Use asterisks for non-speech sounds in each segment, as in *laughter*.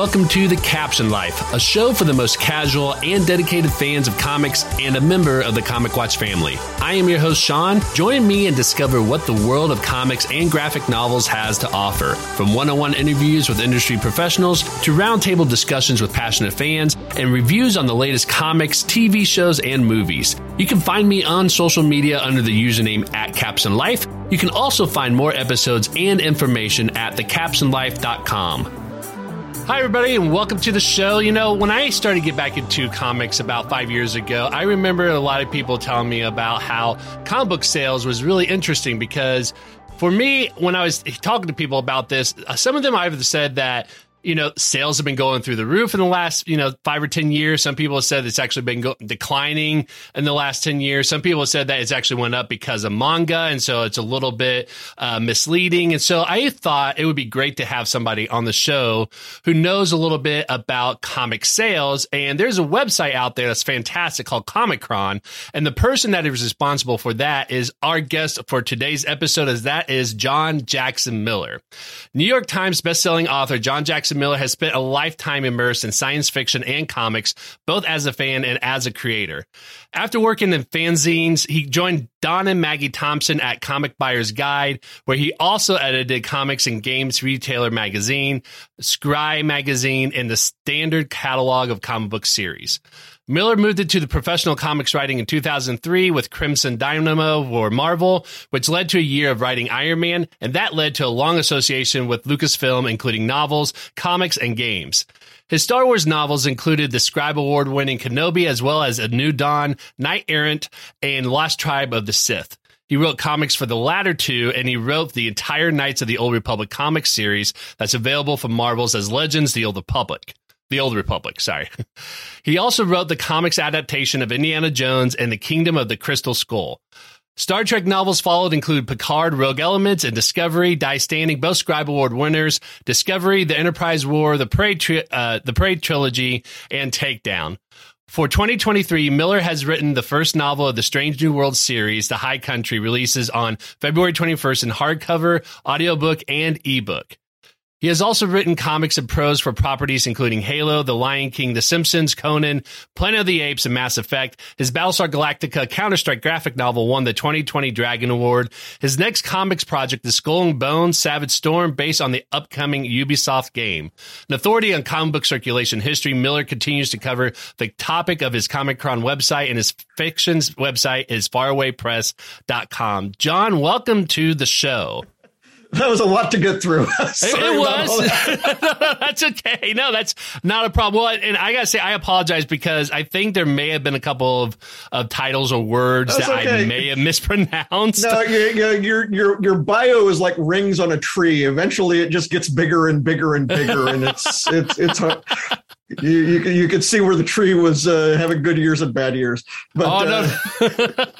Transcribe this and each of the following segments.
Welcome to The Caption Life, a show for the most casual and dedicated fans of comics and a member of the Comic Watch family. I am your host, Sean. Join me and discover what the world of comics and graphic novels has to offer. From one on one interviews with industry professionals to roundtable discussions with passionate fans and reviews on the latest comics, TV shows, and movies. You can find me on social media under the username at Caption Life. You can also find more episodes and information at thecaptionlife.com. Hi, everybody, and welcome to the show. You know, when I started to get back into comics about five years ago, I remember a lot of people telling me about how comic book sales was really interesting because for me, when I was talking to people about this, uh, some of them I've said that you know, sales have been going through the roof in the last, you know, five or 10 years. Some people have said it's actually been go- declining in the last 10 years. Some people have said that it's actually went up because of manga. And so it's a little bit uh, misleading. And so I thought it would be great to have somebody on the show who knows a little bit about comic sales. And there's a website out there that's fantastic called Comichron. And the person that is responsible for that is our guest for today's episode is that is John Jackson Miller. New York Times bestselling author John Jackson Jackson Miller has spent a lifetime immersed in science fiction and comics, both as a fan and as a creator. After working in fanzines, he joined Don and Maggie Thompson at Comic Buyer's Guide, where he also edited comics and games retailer magazine, Scrye magazine, and the standard catalog of comic book series. Miller moved into the professional comics writing in 2003 with Crimson Dynamo for Marvel, which led to a year of writing Iron Man, and that led to a long association with Lucasfilm, including novels, comics, and games. His Star Wars novels included the Scribe Award winning Kenobi, as well as A New Dawn, Knight Errant, and Lost Tribe of the Sith. He wrote comics for the latter two, and he wrote the entire Knights of the Old Republic comics series that's available from Marvel's as Legends the Old Republic. The Old Republic, sorry. he also wrote the comics adaptation of Indiana Jones and the Kingdom of the Crystal Skull. Star Trek novels followed include Picard, Rogue Elements, and Discovery, Die Standing, both Scribe Award winners. Discovery, The Enterprise War, the Prey, tri- uh, the Prey trilogy, and Takedown. For 2023, Miller has written the first novel of the Strange New World series, The High Country, releases on February 21st in hardcover, audiobook, and ebook. He has also written comics and prose for properties including Halo, The Lion King, The Simpsons, Conan, Planet of the Apes, and Mass Effect. His Battlestar Galactica Counter-Strike graphic novel won the 2020 Dragon Award. His next comics project is Skull and Bones Savage Storm, based on the upcoming Ubisoft game. An authority on comic book circulation history, Miller continues to cover the topic of his Comichron website, and his fictions website is farawaypress.com. John, welcome to the show. That was a lot to get through. *laughs* it was. *laughs* that's okay. No, that's not a problem. Well, and I gotta say, I apologize because I think there may have been a couple of, of titles or words that's that okay. I may have *laughs* mispronounced. No, your, your your your bio is like rings on a tree. Eventually, it just gets bigger and bigger and bigger, and it's it's it's. You, you, you could see where the tree was uh, having good years and bad years. But, oh, no.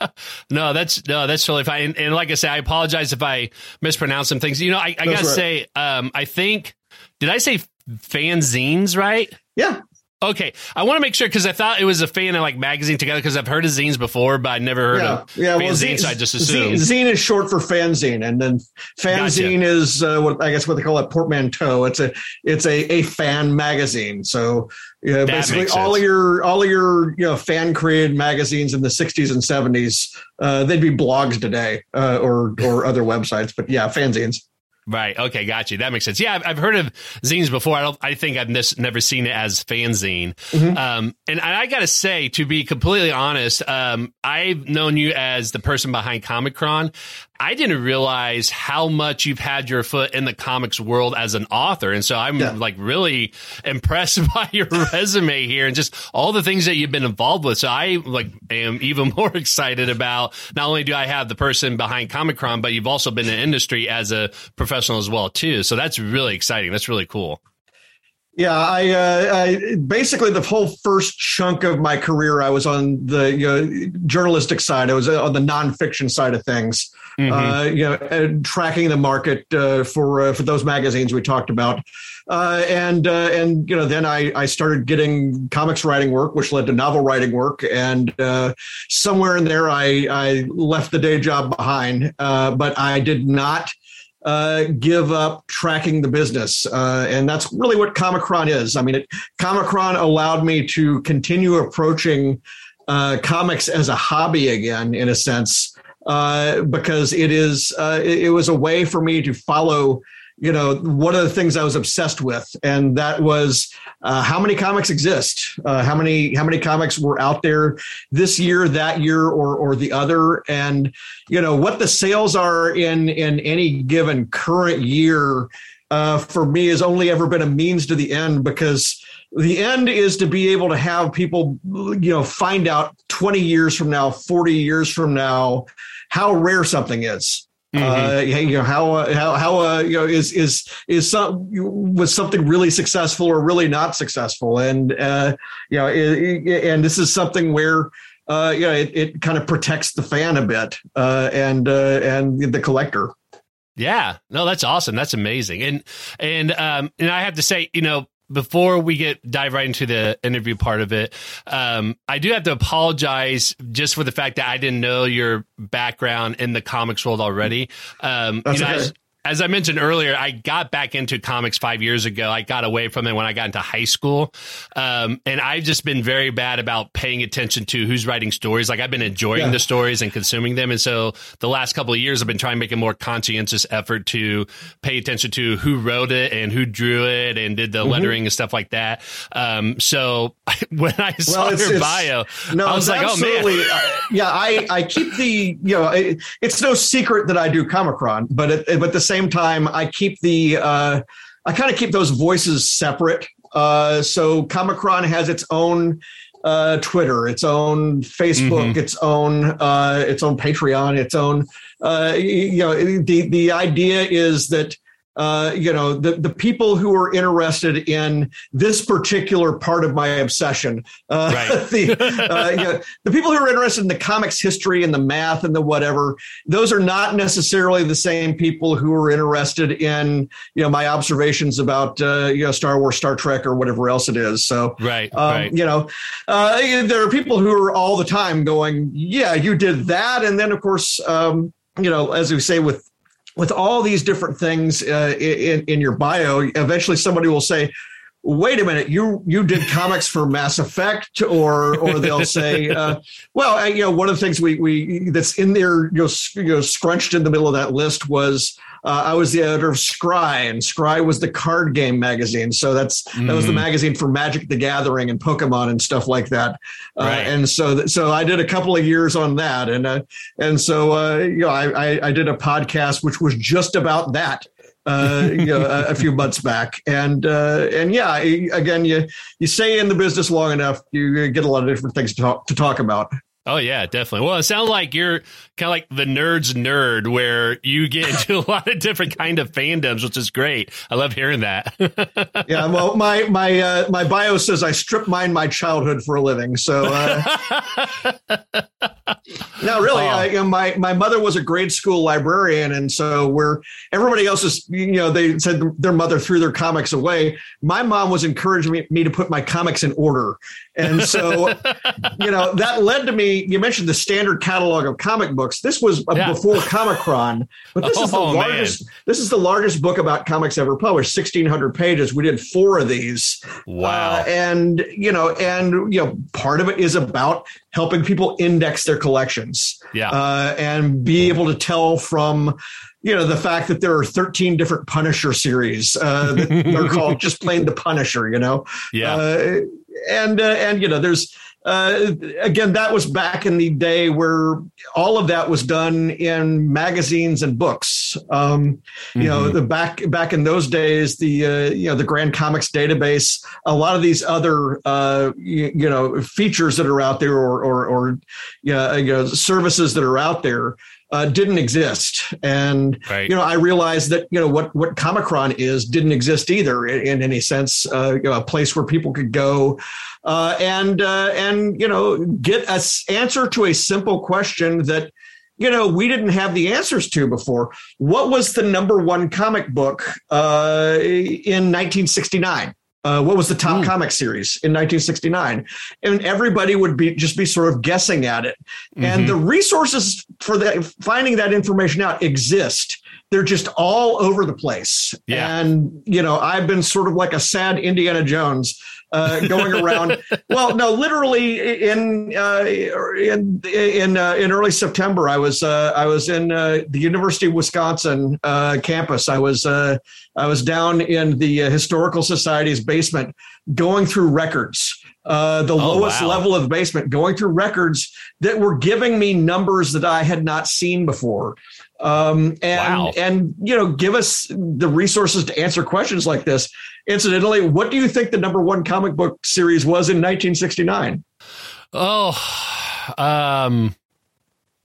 Uh, *laughs* no, that's no, that's totally fine. And, and, like I say, I apologize if I mispronounce some things. You know, I, I gotta right. say, um, I think did I say fanzines right? Yeah. Okay, I want to make sure because I thought it was a fan of like magazine together because I've heard of zines before, but I never heard yeah, of yeah. Well, zine, so I just assumed zine, is short for fanzine, and then fanzine gotcha. is uh, what I guess what they call it portmanteau. It's a it's a, a fan magazine. So yeah, basically all of your all of your you know fan created magazines in the 60s and 70s, uh, they'd be blogs today uh, or or other websites. But yeah, fanzines. Right. Okay. Got you. That makes sense. Yeah, I've, I've heard of zines before. I don't. I think I've mis- never seen it as fanzine. Mm-hmm. Um, and I got to say, to be completely honest, um, I've known you as the person behind Comichron. I didn't realize how much you've had your foot in the comics world as an author. And so I'm yeah. like really impressed *laughs* by your resume here and just all the things that you've been involved with. So I like am even *laughs* more excited about not only do I have the person behind Comichron, but you've also been in the industry as a professional as well too. So that's really exciting. That's really cool. Yeah, I, uh, I, basically the whole first chunk of my career, I was on the you know, journalistic side. I was on the nonfiction side of things. Mm-hmm. Uh, you know, tracking the market uh, for uh, for those magazines we talked about, uh, and uh, and you know, then I I started getting comics writing work, which led to novel writing work, and somewhere in there, I I left the day job behind, but I did not uh, give up tracking the business. Uh, and that's really what Comichron is. I mean, Comichron allowed me to continue approaching uh, comics as a hobby again, in a sense, uh, because it is uh, it, it, was a way for me to follow. You know, one of the things I was obsessed with, and that was uh, how many comics exist, uh, how many how many comics were out there this year, that year, or or the other, and you know what the sales are in in any given current year. Uh, for me, has only ever been a means to the end because the end is to be able to have people you know find out 20 years from now 40 years from now how rare something is mm-hmm. uh, you know how uh, how how uh, you know is is is some was something really successful or really not successful and uh, you know it, it, and this is something where uh, you know it, it kind of protects the fan a bit uh, and uh, and the collector yeah, no, that's awesome. That's amazing. And and um and I have to say, you know, before we get dive right into the interview part of it, um, I do have to apologize just for the fact that I didn't know your background in the comics world already. Um, That's you know, okay as I mentioned earlier, I got back into comics five years ago. I got away from it when I got into high school. Um, and I've just been very bad about paying attention to who's writing stories. Like I've been enjoying yeah. the stories and consuming them. And so the last couple of years, I've been trying to make a more conscientious effort to pay attention to who wrote it and who drew it and did the mm-hmm. lettering and stuff like that. Um, so *laughs* when I saw well, your bio, no, I was like, oh man. Uh, yeah, I, I keep the, you know, it, it's no secret that I do Comichron, but, it, but the same same time, I keep the uh, I kind of keep those voices separate. Uh, so Comichron has its own uh, Twitter, its own Facebook, mm-hmm. its own uh, its own Patreon, its own. Uh, you know, the the idea is that uh, you know, the, the people who are interested in this particular part of my obsession, uh, right. *laughs* the, uh, you know, the people who are interested in the comics history and the math and the whatever, those are not necessarily the same people who are interested in, you know, my observations about, uh, you know, Star Wars, Star Trek, or whatever else it is. So, right, um, right. you know, uh, there are people who are all the time going, yeah, you did that. And then, of course, um, you know, as we say with with all these different things uh, in, in your bio, eventually somebody will say, wait a minute, you you did comics for Mass Effect, or or they'll *laughs* say, uh, well, you know, one of the things we we that's in there, you know, you know, scrunched in the middle of that list was uh, I was the editor of Scrye, and Scrye was the card game magazine. So that's mm. that was the mm. magazine for Magic the Gathering and Pokemon and stuff like that. Uh. And so so I did a couple of years on that, and uh, and so uh, you know I, I I did a podcast which was just about that. Uh, you know, a, a, few *laughs* months back, and uh, and yeah, again, you you stay in the business long enough, you get a lot of different things to talk to talk about. Oh yeah, definitely. Well, it sounds like you're kind of like the nerd's nerd, where you get into a *laughs* lot of different kind of fandoms, which is great. I love hearing that. *laughs* yeah, well, my my uh, my bio says I strip mine my childhood for a living. So, uh, *laughs* no, really, oh. I, you know, my my mother was a grade school librarian, and so where everybody else is, you know, they said their mother threw their comics away. My mom was encouraging me, me to put my comics in order, and so, you know, that led to me. You mentioned the standard catalog of comic books. This was yeah. before Comichron, but this oh, is the oh, largest. Man. This is the largest book about comics ever published, sixteen hundred pages. We did four of these. Wow! Uh, and you know, and you know, part of it is about helping people index their collections. Yeah, uh, and be able to tell from you know the fact that there are 13 different punisher series uh, that are called *laughs* just plain the punisher you know yeah uh, and uh, and you know there's uh, again that was back in the day where all of that was done in magazines and books um, you mm-hmm. know the back back in those days the uh, you know the grand comics database a lot of these other uh, you, you, know features that are out there or or, or you know, services that are out there uh, didn't exist. And right. you know, I realized that you know what what Comichron is didn't exist either in, in any sense. Uh, you know, a place where people could go uh, and uh, and you know get a answer to a simple question that you know we didn't have the answers to before. What was the number one comic book uh, in 1969? Uh, what was the top mm. comic series in 1969 and everybody would be just be sort of guessing at it mm-hmm. and the resources for that finding that information out exist they're just all over the place. Yeah. And, you know, I've been sort of like a sad Indiana Jones uh, going around. *laughs* well, no, literally in uh, in in uh, in early September, I was uh, I was in uh, the University of Wisconsin uh, campus. I was I was down in the Historical Society's basement, going through records. the oh, lowest wow. level of the basement, going through records that were giving me numbers that I had not seen before um, and wow. and you know give us the resources to answer questions like this. Incidentally, what do you think the number one comic book series was in 1969? Oh, um,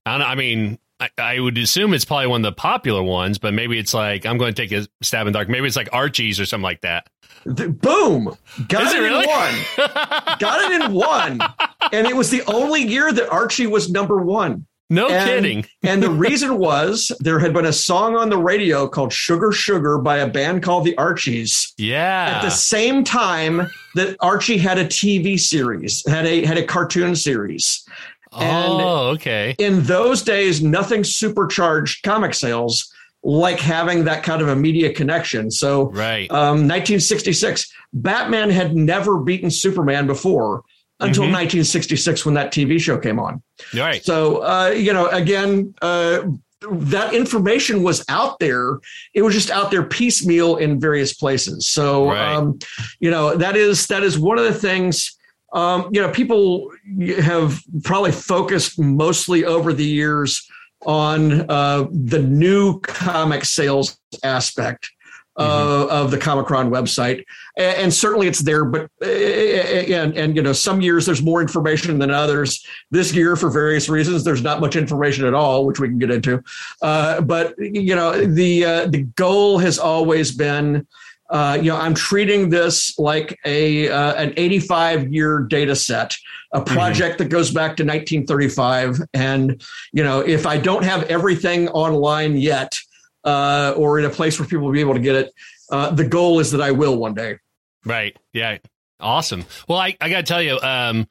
I, I mean, I, I, would assume it's probably one of the popular ones, but maybe it's like I'm going to take a stab in the dark. Maybe it's like Archie's or something like that. The, boom! Got Is it, it really? in one. Got it in one, *laughs* and it was the only year that Archie was number one. No and, kidding. *laughs* and the reason was there had been a song on the radio called Sugar Sugar by a band called the Archies. Yeah. At the same time that Archie had a TV series, had a had a cartoon series. And oh, okay. In those days, nothing supercharged comic sales like having that kind of a media connection. So, right. Um, 1966, Batman had never beaten Superman before until mm-hmm. 1966 when that TV show came on. Right. So, uh, you know, again, uh, that information was out there. It was just out there piecemeal in various places. So, right. um, you know, that is that is one of the things. Um, you know, people have probably focused mostly over the years on uh, the new comic sales aspect mm-hmm. of the Comichron website, and, and, certainly it's there. But and and you know, some years there's more information than others. This year, for various reasons, there's not much information at all, which we can get into. Uh, but you know, the uh, the goal has always been. Uh, you know, I'm treating this like a uh, an 85 year data set, a mm-hmm. project mm-hmm. that goes back to 1935. And you know, if I don't have everything online yet, uh, or in a place where people will be able to get it. Uh, the goal is that I will one day. Right. Yeah. Awesome. Well, I, I got to tell you, um,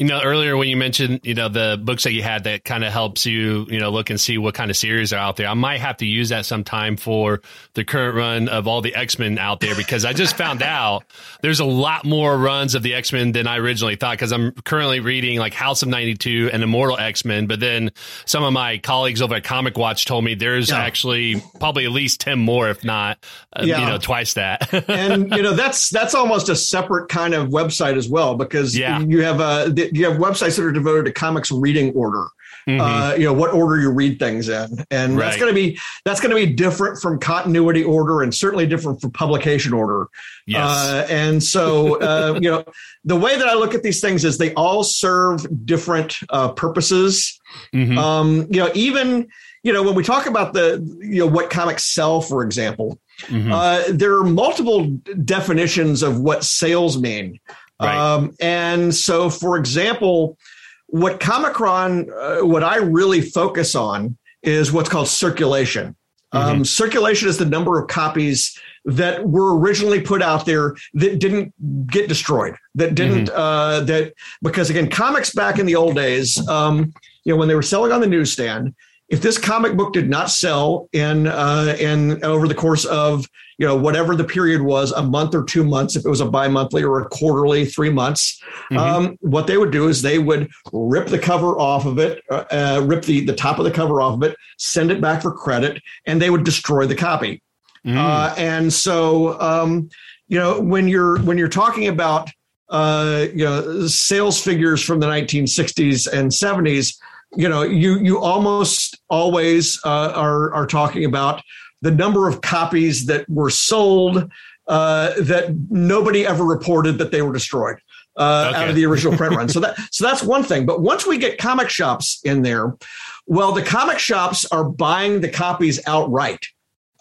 you know, earlier when you mentioned, you know, the books that you had that kind of helps you, you know, look and see what kind of series are out there. I might have to use that sometime for the current run of all the X Men out there because I just found out there's a lot more runs of the X Men than I originally thought. Because I'm currently reading like House of '92 and Immortal X Men, but then some of my colleagues over at Comic Watch told me there's yeah. actually probably at least ten more, if not, uh, yeah. you know, twice that. and you know, that's that's almost a separate kind of website as well because yeah. you have a you have websites that are devoted to comics reading order. Mm-hmm. Uh, you know what order you read things in, and right. that's going to be that's going to be different from continuity order, and certainly different from publication order. Yes. Uh, and so, *laughs* uh, you know, the way that I look at these things is they all serve different uh, purposes. Mm-hmm. Um, you know, even you know when we talk about the you know what comics sell, for example, mm-hmm. Uh, there are multiple definitions of what sales mean. Right. Um, and so, for example, what Comichron, uh, what I really focus on is what's called circulation. Um, mm-hmm. Circulation is the number of copies that were originally put out there that didn't get destroyed. That didn't mm-hmm. uh, that because again, comics back in the old days, um, you know, when they were selling on the newsstand, if this comic book did not sell in uh, in over the course of you know whatever the period was a month or two months if it was a bi-monthly or a quarterly three months mm-hmm. um, what they would do is they would rip the cover off of it uh, uh, rip the, the top of the cover off of it send it back for credit and they would destroy the copy mm. uh, and so um, you know when you're when you're talking about uh, you know sales figures from the 1960s and 70s you know you you almost always uh, are are talking about the number of copies that were sold uh, that nobody ever reported that they were destroyed uh, okay. out of the original print run. So that so that's one thing. But once we get comic shops in there, well, the comic shops are buying the copies outright.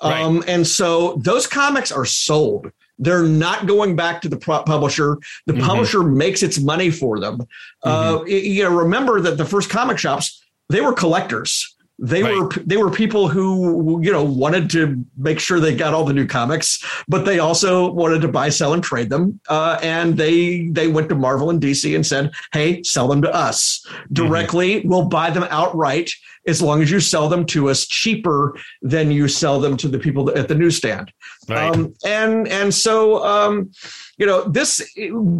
Right. Um, and so those comics are sold. They're not going back to the publisher. The mm-hmm. publisher makes its money for them. Uh, mm-hmm. Uh, you know, remember that the first comic shops they were collectors. They right. were they were people who you know wanted to make sure they got all the new comics, but they also wanted to buy, sell, and trade them. Uh, and they they went to Marvel and DC and said, "Hey, sell them to us directly. Mm-hmm. We'll buy them outright as long as you sell them to us cheaper than you sell them to the people at the newsstand." Right. Um, and and so um, you know this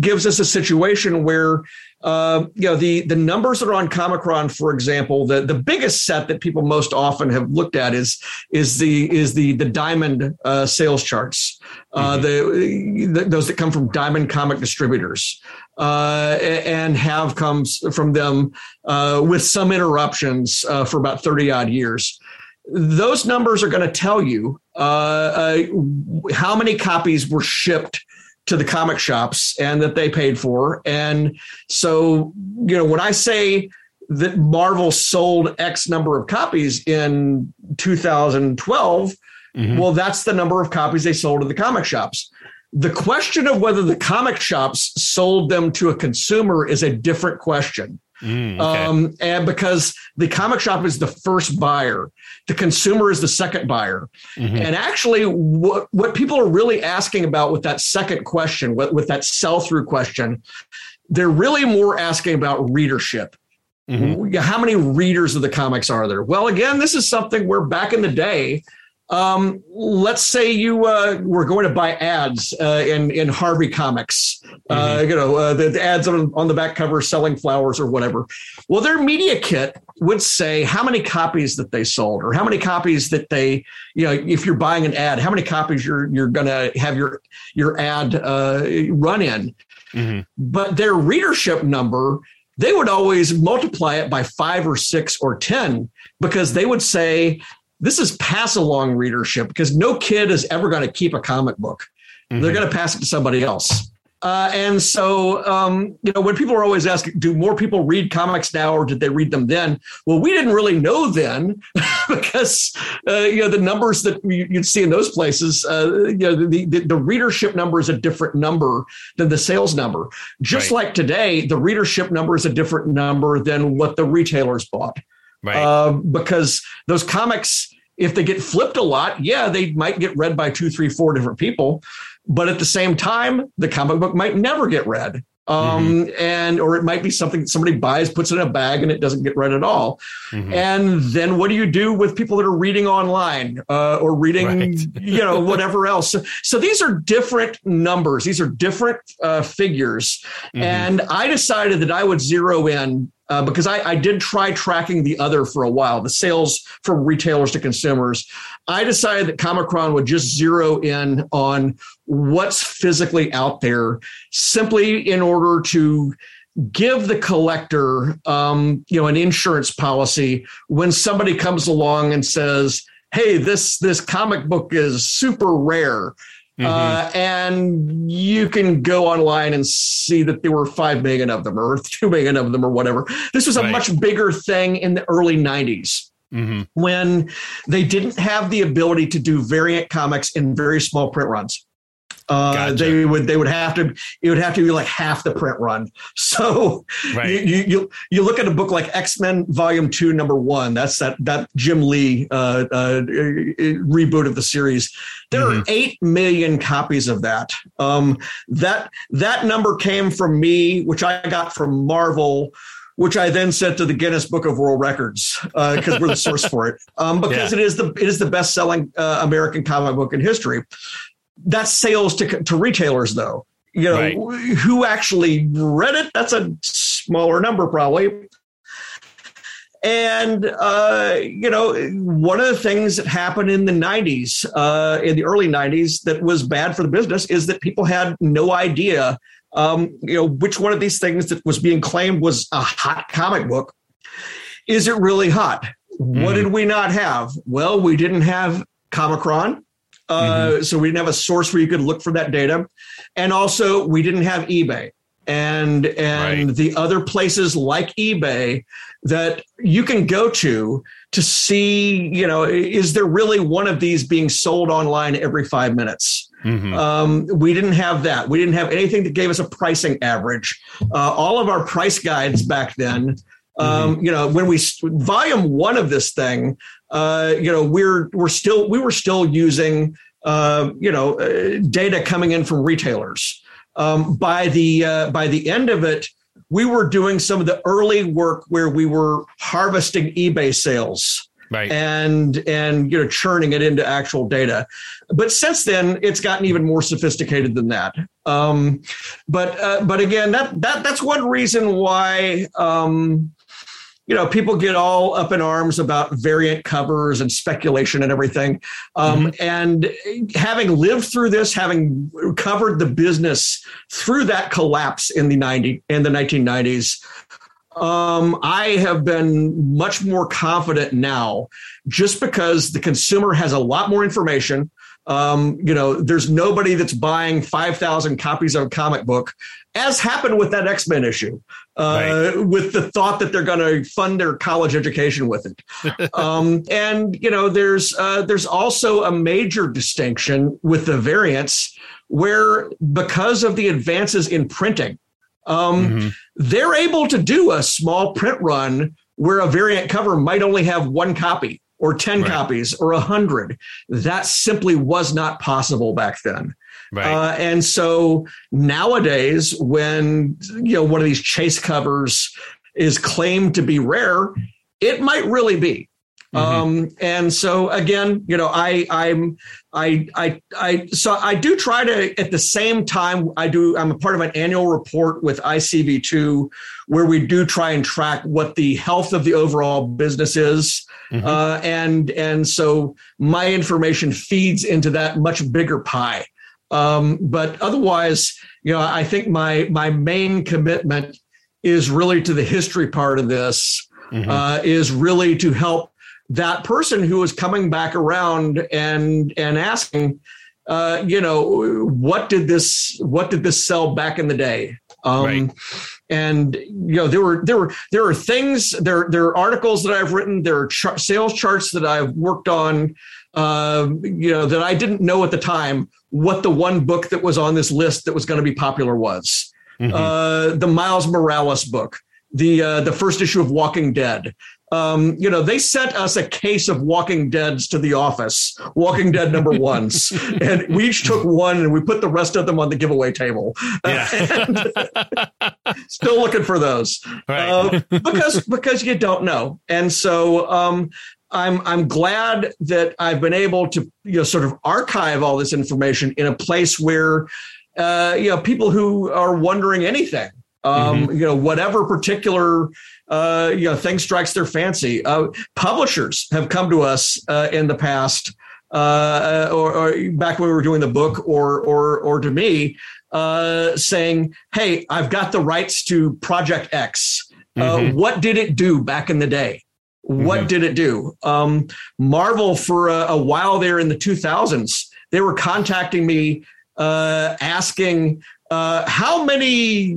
gives us a situation where uh, you know the the numbers that are on Comichron, for example, the the biggest set that people most often have looked at is is the is the the Diamond uh, sales charts, uh, mm-hmm. the, the, those that come from Diamond Comic Distributors, uh, and have comes from them uh, with some interruptions uh, for about thirty odd years. Those numbers are going to tell you how many copies were shipped to the comic shops and that they paid for. And so, you know, when I say that Marvel sold X number of copies in 2012, mm-hmm. well, that's the number of copies they sold to the comic shops. The question of whether the comic shops sold them to a consumer is a different question. Mm, okay. um, and because the comic shop is the first buyer, the consumer is the second buyer. Mm-hmm. And actually, what, what people are really asking about with that second question, with, with that sell through question, they're really more asking about readership. Mm-hmm. How many readers of the comics are there? Well, again, this is something where back in the day, um, let's say you uh, were going to buy ads uh, in in Harvey Comics, uh, mm-hmm. you know, uh, the, the, ads on, on the back cover selling flowers or whatever. Well, their media kit would say how many copies that they sold, or how many copies that they, you know, if you're buying an ad, how many copies you're you're going to have your your ad uh, run in. Mm-hmm. But their readership number, they would always multiply it by five or six or ten because they would say this is pass along readership because no kid is ever going to keep a comic book. Mm-hmm. They're going to pass it to somebody else. Uh, and so, um, you know, when people are always asking, do more people read comics now or did they read them then? Well, we didn't really know then *laughs* because, uh, you know, the numbers that you'd see in those places, uh, you know, the, the, the, readership number is a different number than the sales number. Just right. like today, the readership number is a different number than what the retailers bought. Right. Uh, because those comics, if they get flipped a lot, yeah, they might get read by two, three, four different people. But at the same time, the comic book might never get read. Um, mm-hmm. and or it might be something that somebody buys, puts in a bag, and it doesn't get read at all. Mm-hmm. And then what do you do with people that are reading online uh, or reading, right. *laughs* you know, whatever else? So, so, these are different numbers. These are different uh, figures. Mm-hmm. And I decided that I would zero in uh, because I, I, did try tracking the other for a while, the sales from retailers to consumers. I decided that Comichron would just zero in on what's physically out there simply in order to give the collector um, you know an insurance policy when somebody comes along and says hey this this comic book is super rare Mm-hmm. Uh, and you can go online and see that there were 5 million of them or *laughs* 2 million of them or whatever. This was a right. much bigger thing in the early 90s. Mm-hmm. When they didn't have the ability to do variant comics in very small print runs. Uh, gotcha. They would they would have to it would have to be like half the print run. *laughs* So right. you, you you look at a book like X Men Volume Two Number One. That's that that Jim Lee uh, uh, reboot of the series. There mm-hmm. are eight million copies of that. Um, that that number came from me, which I got from Marvel which I then sent to the Guinness Book of World Records because uh, we're the source for it. Um, *laughs* because yeah. it is the it is the best selling uh, American comic book in history that's sales to, to retailers though you know right. who actually read it that's a smaller number probably and uh, you know one of the things that happened in the 90s uh, in the early 90s that was bad for the business is that people had no idea um, you know which one of these things that was being claimed was a hot comic book is it really hot mm. what hmm. did we not have well we didn't have comichron mm-hmm. Uh, so we didn't have a source where you could look for that data, and also we didn't have eBay and and right. the other places like eBay that you can go to to see you know is there really one of these being sold online every five minutes mm-hmm. um, we didn't have that we didn't have anything that gave us a pricing average uh, all of our price guides back then Um, mm-hmm. You know, when we volume one of this thing, uh, you know, we're we're still we were still using uh, you know uh, data coming in from retailers. Um, by the uh, by the end of it, we were doing some of the early work where we were harvesting eBay sales right. and and you know churning it into actual data. But since then, it's gotten even more sophisticated than that. Um, but uh, but again, that that that's one reason why. Um, you know, people get all up in arms about variant covers and speculation and everything. Um, mm-hmm. And having lived through this, having covered the business through that collapse in the 90 in the 1990s, um, I have been much more confident now just because the consumer has a lot more information. Um, you know, there's nobody that's buying 5,000 copies of a comic book, as happened with that X Men issue, uh, right. with the thought that they're going to fund their college education with it. *laughs* um, and you know, there's uh, there's also a major distinction with the variants where because of the advances in printing, um, mm-hmm. they're able to do a small print run where a variant cover might only have one copy or 10 right. copies or 100. That simply was not possible back then. Right. Uh, and so nowadays, when you know one of these chase covers is claimed to be rare, it might really be. Mm-hmm. Um, and so again, you know, I, I'm, I, I, I, so I do try to, at the same time, I do, I'm a part of an annual report with ICV2 where we do try and track what the health of the overall business is. Mm-hmm. Uh, and, and so my information feeds into that much bigger pie. Um, but otherwise, you know, I think my, my main commitment is really to the history part of this, mm-hmm. uh, is really to help that person who is coming back around and and asking, uh, you know, what did this what did this sell back in the day? Um, right. And you know, there were there were there are things there there are articles that I've written, there are char- sales charts that I've worked on. Uh, you know that I didn't know at the time what the one book that was on this list that was going to be popular was. Mm-hmm. Uh, the Miles Morales book, the uh, the first issue of Walking Dead, um, you know, they sent us a case of Walking Deads to the office, Walking Dead number *laughs* ones, and we each took one and we put the rest of them on the giveaway table. Yeah. *laughs* still looking for those right. uh, because because you don't know, and so um, I'm I'm glad that I've been able to you know sort of archive all this information in a place where uh, you know people who are wondering anything um, mm-hmm. you know whatever particular uh, you know thing strikes their fancy uh, publishers have come to us uh, in the past uh, or, or, back when we were doing the book or or or to me uh, saying hey i've got the rights to project x uh, mm-hmm. what did it do back in the day what mm-hmm. did it do um, marvel for a, a while there in the 2000s they were contacting me asking uh, how many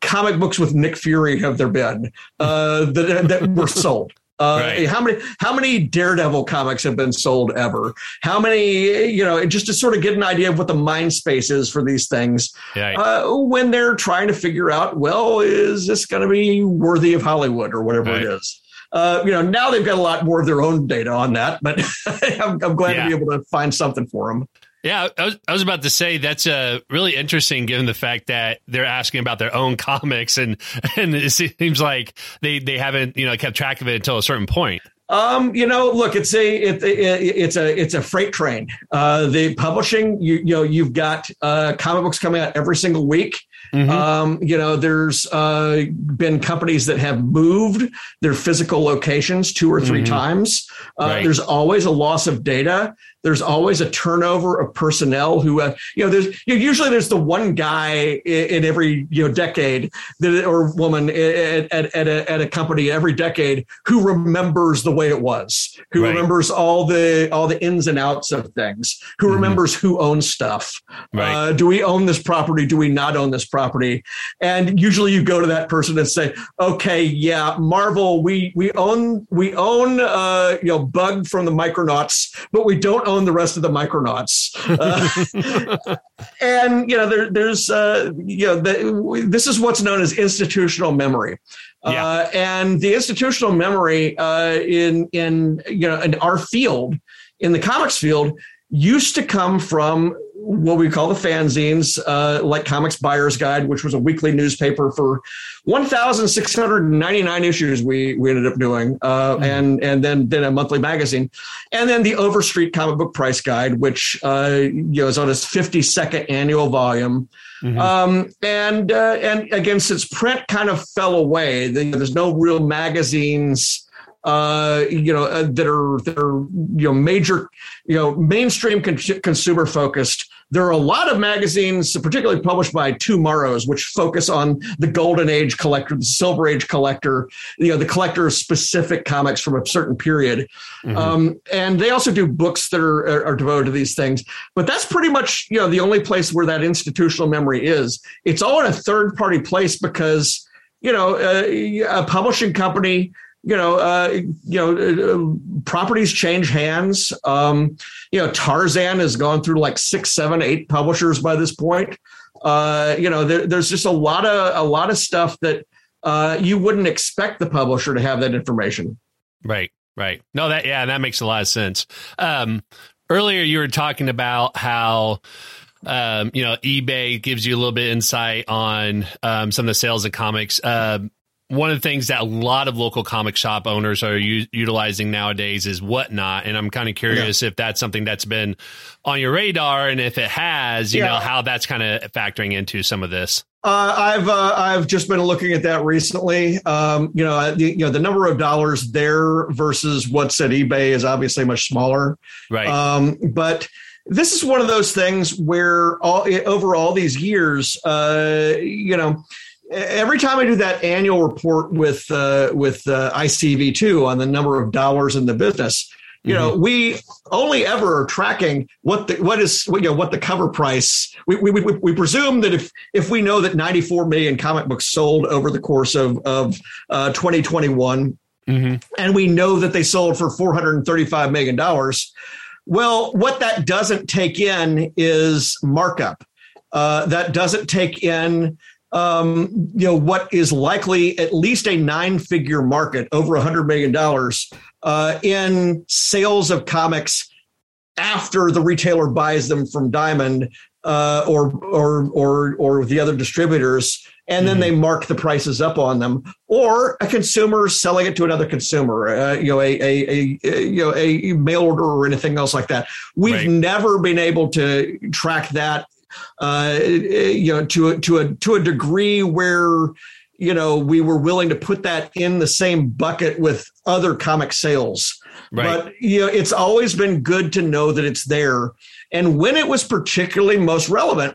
comic books with Nick Fury have there been uh, *laughs* that, that were sold? Uh, right. How many how many Daredevil comics have been sold ever? How many you know just to sort of get an idea of what the mind space is for these things uh, when they're trying to figure out well is this going to be worthy of Hollywood or whatever right. it is. Uh, you know now they've got a lot more of their own data on that, but *laughs* I'm, I'm, glad yeah. to be able to find something for them. Yeah, I was, I was about to say that's uh, really interesting given the fact that they're asking about their own *laughs* comics and and it seems like they they haven't you know kept track of it until a certain point. Um, you know, look, it's a it, it, it's a it's a freight train. Uh, the publishing, you you know, you've got uh, comic books coming out every single week. Mm-hmm. Um, you know, there's uh, been companies that have moved their physical locations two or 3 mm-hmm. times. Uh, right. There's always a loss of data there's always a turnover of personnel who, uh, you know, there's you know, usually there's the one guy in, in, every you know decade that or woman at, at, at, a, at a company every decade who remembers the way it was, who right. remembers all the all the ins and outs of things, who mm-hmm. remembers who owns stuff. Right. Uh, do we own this property? Do we not own this property? And usually you go to that person and say, okay, yeah, Marvel, we we own we own uh, you know Bug from the Micronauts, but we don't own the rest of the Micronauts. Uh, *laughs* and you know, there, there's uh, you know, the, this is what's known as institutional memory. Yeah. Uh, and the institutional memory uh, in in you know in our field, in the comics field, used to come from what we call the fanzines, uh, like Comics Buyer's Guide, which was a weekly newspaper for 1,699 issues we, we ended up doing, uh, mm-hmm. and and then then a monthly magazine, and then the Overstreet Comic Book Price Guide, which uh, you know is on its 52nd annual volume. Mm-hmm. Um, and uh, and again, since print kind of fell away, the, there's no real magazines uh, you know, uh, that are that are you know major, you know, mainstream con- consumer focused. There are a lot of magazines, particularly published by TwoMorrows, which focus on the golden age collector, the silver age collector, you know, the collector of specific comics from a certain period. Mm-hmm. Um, and they also do books that are, are, are devoted to these things. But that's pretty much, you know, the only place where that institutional memory is. It's all in a third party place because, you know, uh, a publishing company you know, uh, you know, uh, properties change hands. Um, you know, Tarzan has gone through like six, seven, eight publishers by this point. Uh, you know, there, there's just a lot of a lot of stuff that uh, you wouldn't expect the publisher to have that information. Right, right. No, that yeah, that makes a lot of sense. Um, earlier, you were talking about how um, you know, eBay gives you a little bit insight on um, some of the sales of comics. Uh, one of the things that a lot of local comic shop owners are u- utilizing nowadays is whatnot and i'm kind of curious yeah. if that's something that's been on your radar and if it has you yeah. know how that's kind of factoring into some of this uh, I've uh, I've just been looking at that recently. Um, you know, the, you know the number of dollars there versus what's at eBay is obviously much smaller. Right. Um, but this is one of those things where all over all these years, uh, you know, every time I do that annual report with uh, with uh, ICV two on the number of dollars in the business, you mm-hmm. know, we only ever are tracking what the what is you know what the cover price. We we, we, we presume that if if we know that 94 million comic books sold over the course of of uh, 2021, mm-hmm. and we know that they sold for 435 million dollars. Well, what that doesn't take in is markup. Uh, that doesn't take in um, you know, what is likely at least a nine figure market, over a $100 million uh, in sales of comics after the retailer buys them from Diamond uh, or, or, or, or the other distributors. And then mm-hmm. they mark the prices up on them, or a consumer selling it to another consumer, uh, you know, a, a, a, you know a mail order or anything else like that. We've right. never been able to track that uh, you know, to a, to a to a degree where you know we were willing to put that in the same bucket with other comic sales. Right. But you know, it's always been good to know that it's there. And when it was particularly most relevant,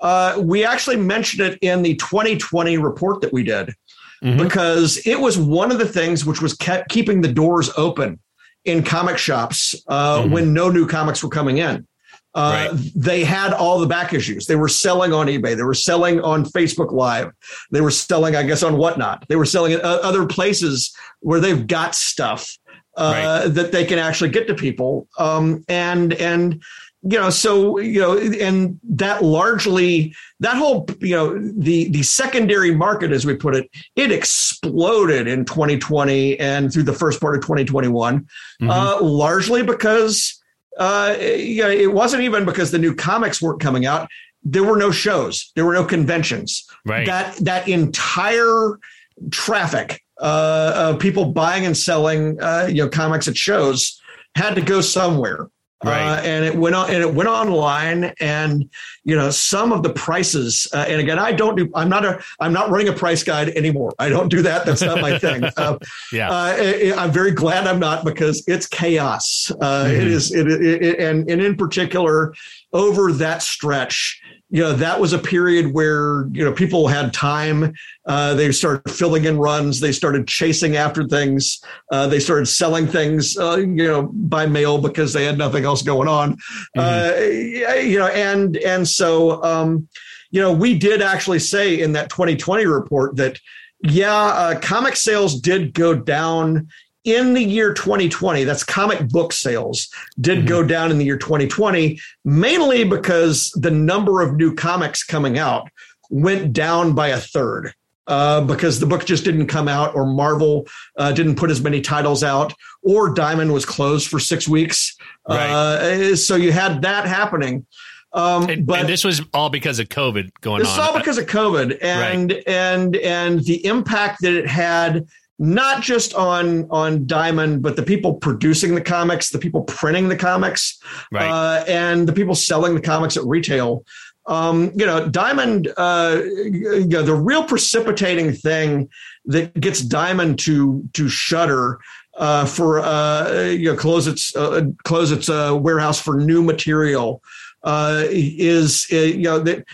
uh, we actually mentioned it in the 2020 report that we did. Mm-hmm. Because it was one of the things which was kept keeping the doors open in comic shops uh, mm-hmm. when no new comics were coming in. Uh, right. They had all the back issues. They were selling on eBay. They were selling on Facebook Live. They were selling, I guess, on whatnot. They were selling at other places where they've got stuff uh, right. that they can actually get to people. Um, and and you know, so you know, and that largely that whole you know the the secondary market, as we put it, it exploded in 2020 and through the first part of 2021, mm-hmm. uh, largely because uh, yeah, it wasn't even because the new comics weren't coming out. There were no shows. There were no conventions. Right. That that entire traffic uh, of people buying and selling, uh, you know, comics at shows had to go somewhere. Right. Uh, and it went on and it went online and you know some of the prices uh, and again I don't do I'm not a I'm not running a price guide anymore. I don't do that. That's not my *laughs* thing. Uh, yeah. uh, I'm very glad I'm not because it's chaos. Uh, mm-hmm. it is it, it, it, and and in particular over that stretch you know that was a period where you know people had time. Uh, they started filling in runs. They started chasing after things. Uh, they started selling things uh, you know by mail because they had nothing else going on. Mm-hmm. Uh, you know and and so um, you know we did actually say in that 2020 report that yeah uh, comic sales did go down in the year 2020, that's comic book sales, did mm-hmm. go down in the year 2020, mainly because the number of new comics coming out went down by a third. uh, because the book just didn't come out, or Marvel uh, didn't put as many titles out, or Diamond was closed for six weeks. Right. Uh, so you had that happening. Um, and, but and this was all because of COVID going this on. This is all because of COVID and right. and and the impact that it had not just on on Diamond, but the people producing the comics, the people printing the comics, right. uh, and the people selling the comics at retail. Um, you know, Diamond. Uh, you know, the real precipitating thing that gets Diamond to to shutter uh, for uh, you know close its uh, close its uh, warehouse for new material uh, is uh, you know that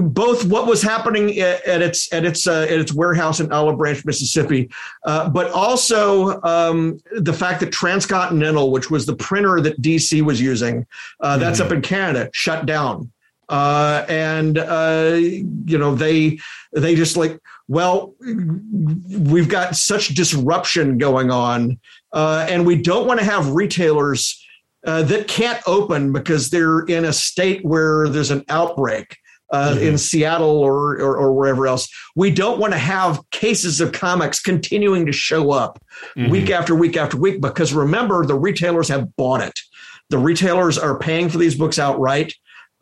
both what was happening at, its at its uh, at its warehouse in Olive Branch, Mississippi, uh, but also um, the fact that Transcontinental, which was the printer that DC was using, uh, that's mm-hmm. up in Canada, shut down. Uh, and you know they they just like well we've got such disruption going on and we don't want to have retailers uh, that can't open because they're in a state where there's an outbreak. Uh, mm-hmm. in Seattle or, or, or wherever else. We don't want to have cases of comics continuing to show up mm-hmm. week after week after week because remember the retailers have bought it. The retailers are paying for these books outright.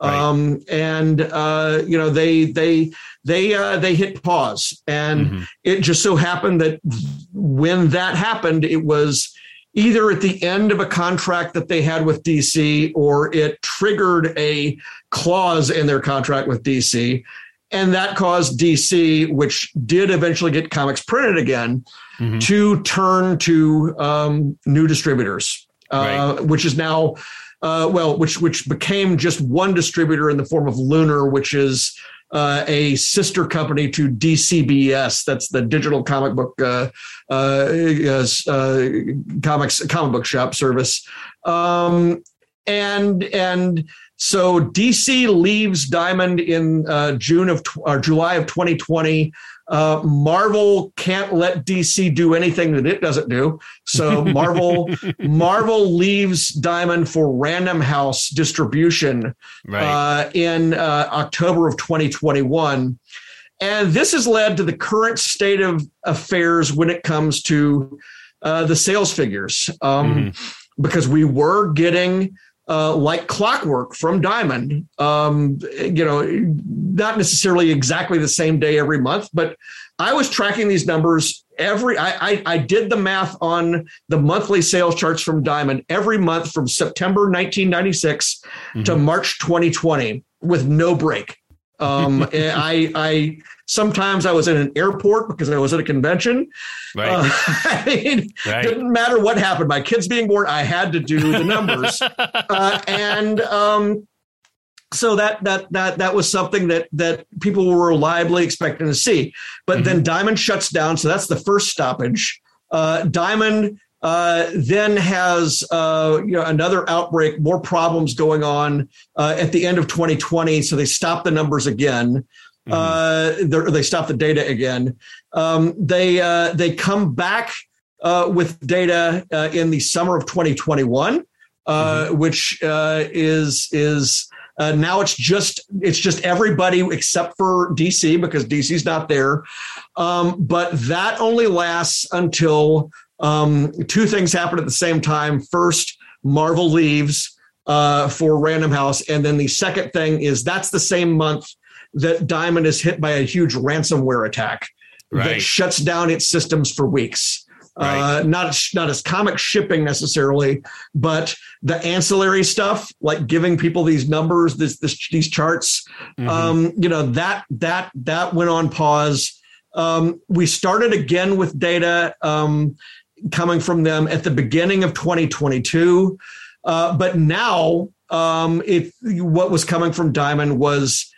Right. Um, and uh, you know they they they uh, they hit pause, and mm-hmm. it just so happened that when that happened, it was either at the end of a contract that they had with DC or it triggered a clause in their contract with DC. And that caused DC, which did eventually get comics printed again, mm-hmm. to turn to um, new distributors, uh, right. which is now, uh, well, which which became just one distributor in the form of Lunar, which is uh, a sister company to DCBS. That's the digital comic book uh, uh, uh, comics comic book shop service. Um, and and so DC leaves Diamond in uh, June of or July of 2020. Uh, Marvel can't let DC do anything that it doesn't do. So Marvel *laughs* Marvel leaves Diamond for Random House distribution right. uh, in uh, October of 2021. And this has led to the current state of affairs when it comes to uh, the sales figures. Um, mm-hmm. Because we were getting uh, like clockwork from Diamond. Um, you know, not necessarily exactly the same day every month, but I was tracking these numbers every. I, I, I did the math on the monthly sales charts from Diamond every month from September 1996 mm-hmm. to March 2020 with no break. Um, *laughs* I I Sometimes I was in an airport because I was at a convention. Right. Uh, *laughs* I mean, right. didn't matter what happened. My kids being born, I had to do the numbers, *laughs* uh, and um, so that that that that was something that that people were reliably expecting to see. But mm-hmm. then Diamond shuts down, so that's the first stoppage. Uh, Diamond uh, then has uh, you know another outbreak, more problems going on uh, at the end of 2020. So they stop the numbers again. Mm-hmm. Uh, they stop the data again. Um, they uh, they come back uh, with data uh, in the summer of 2021, uh, mm-hmm. which uh, is is now it's just it's just everybody except for DC because DC's not there. Um, but that only lasts until um, two things happen at the same time. First, Marvel leaves uh, for Random House, and then the second thing is that's the same month that Diamond is hit by a huge ransomware attack right. that shuts down its systems for weeks. Right. Uh, not not as comic shipping necessarily, but the ancillary stuff like giving people these numbers, this, this these charts. Mm-hmm. Um, you know that that that went on pause. Um, we started again with data um, coming from them at the beginning of 2022, uh, but now um, it what was coming from Diamond was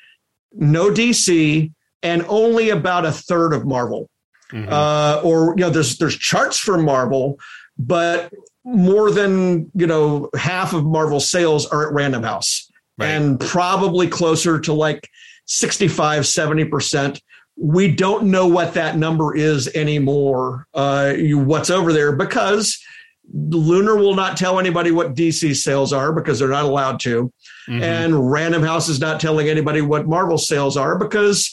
no DC, and only about a third of Marvel. Mm-hmm. Uh, or you know, there's there's charts for Marvel, but more than you know half of Marvel sales are at Random House, right. and probably closer to like 65, 70 percent. We don't know what that number is anymore. Uh, you, what's over there because Lunar will not tell anybody what DC sales are because they're not allowed to. Mm-hmm. And Random House is not telling anybody what Marvel sales are because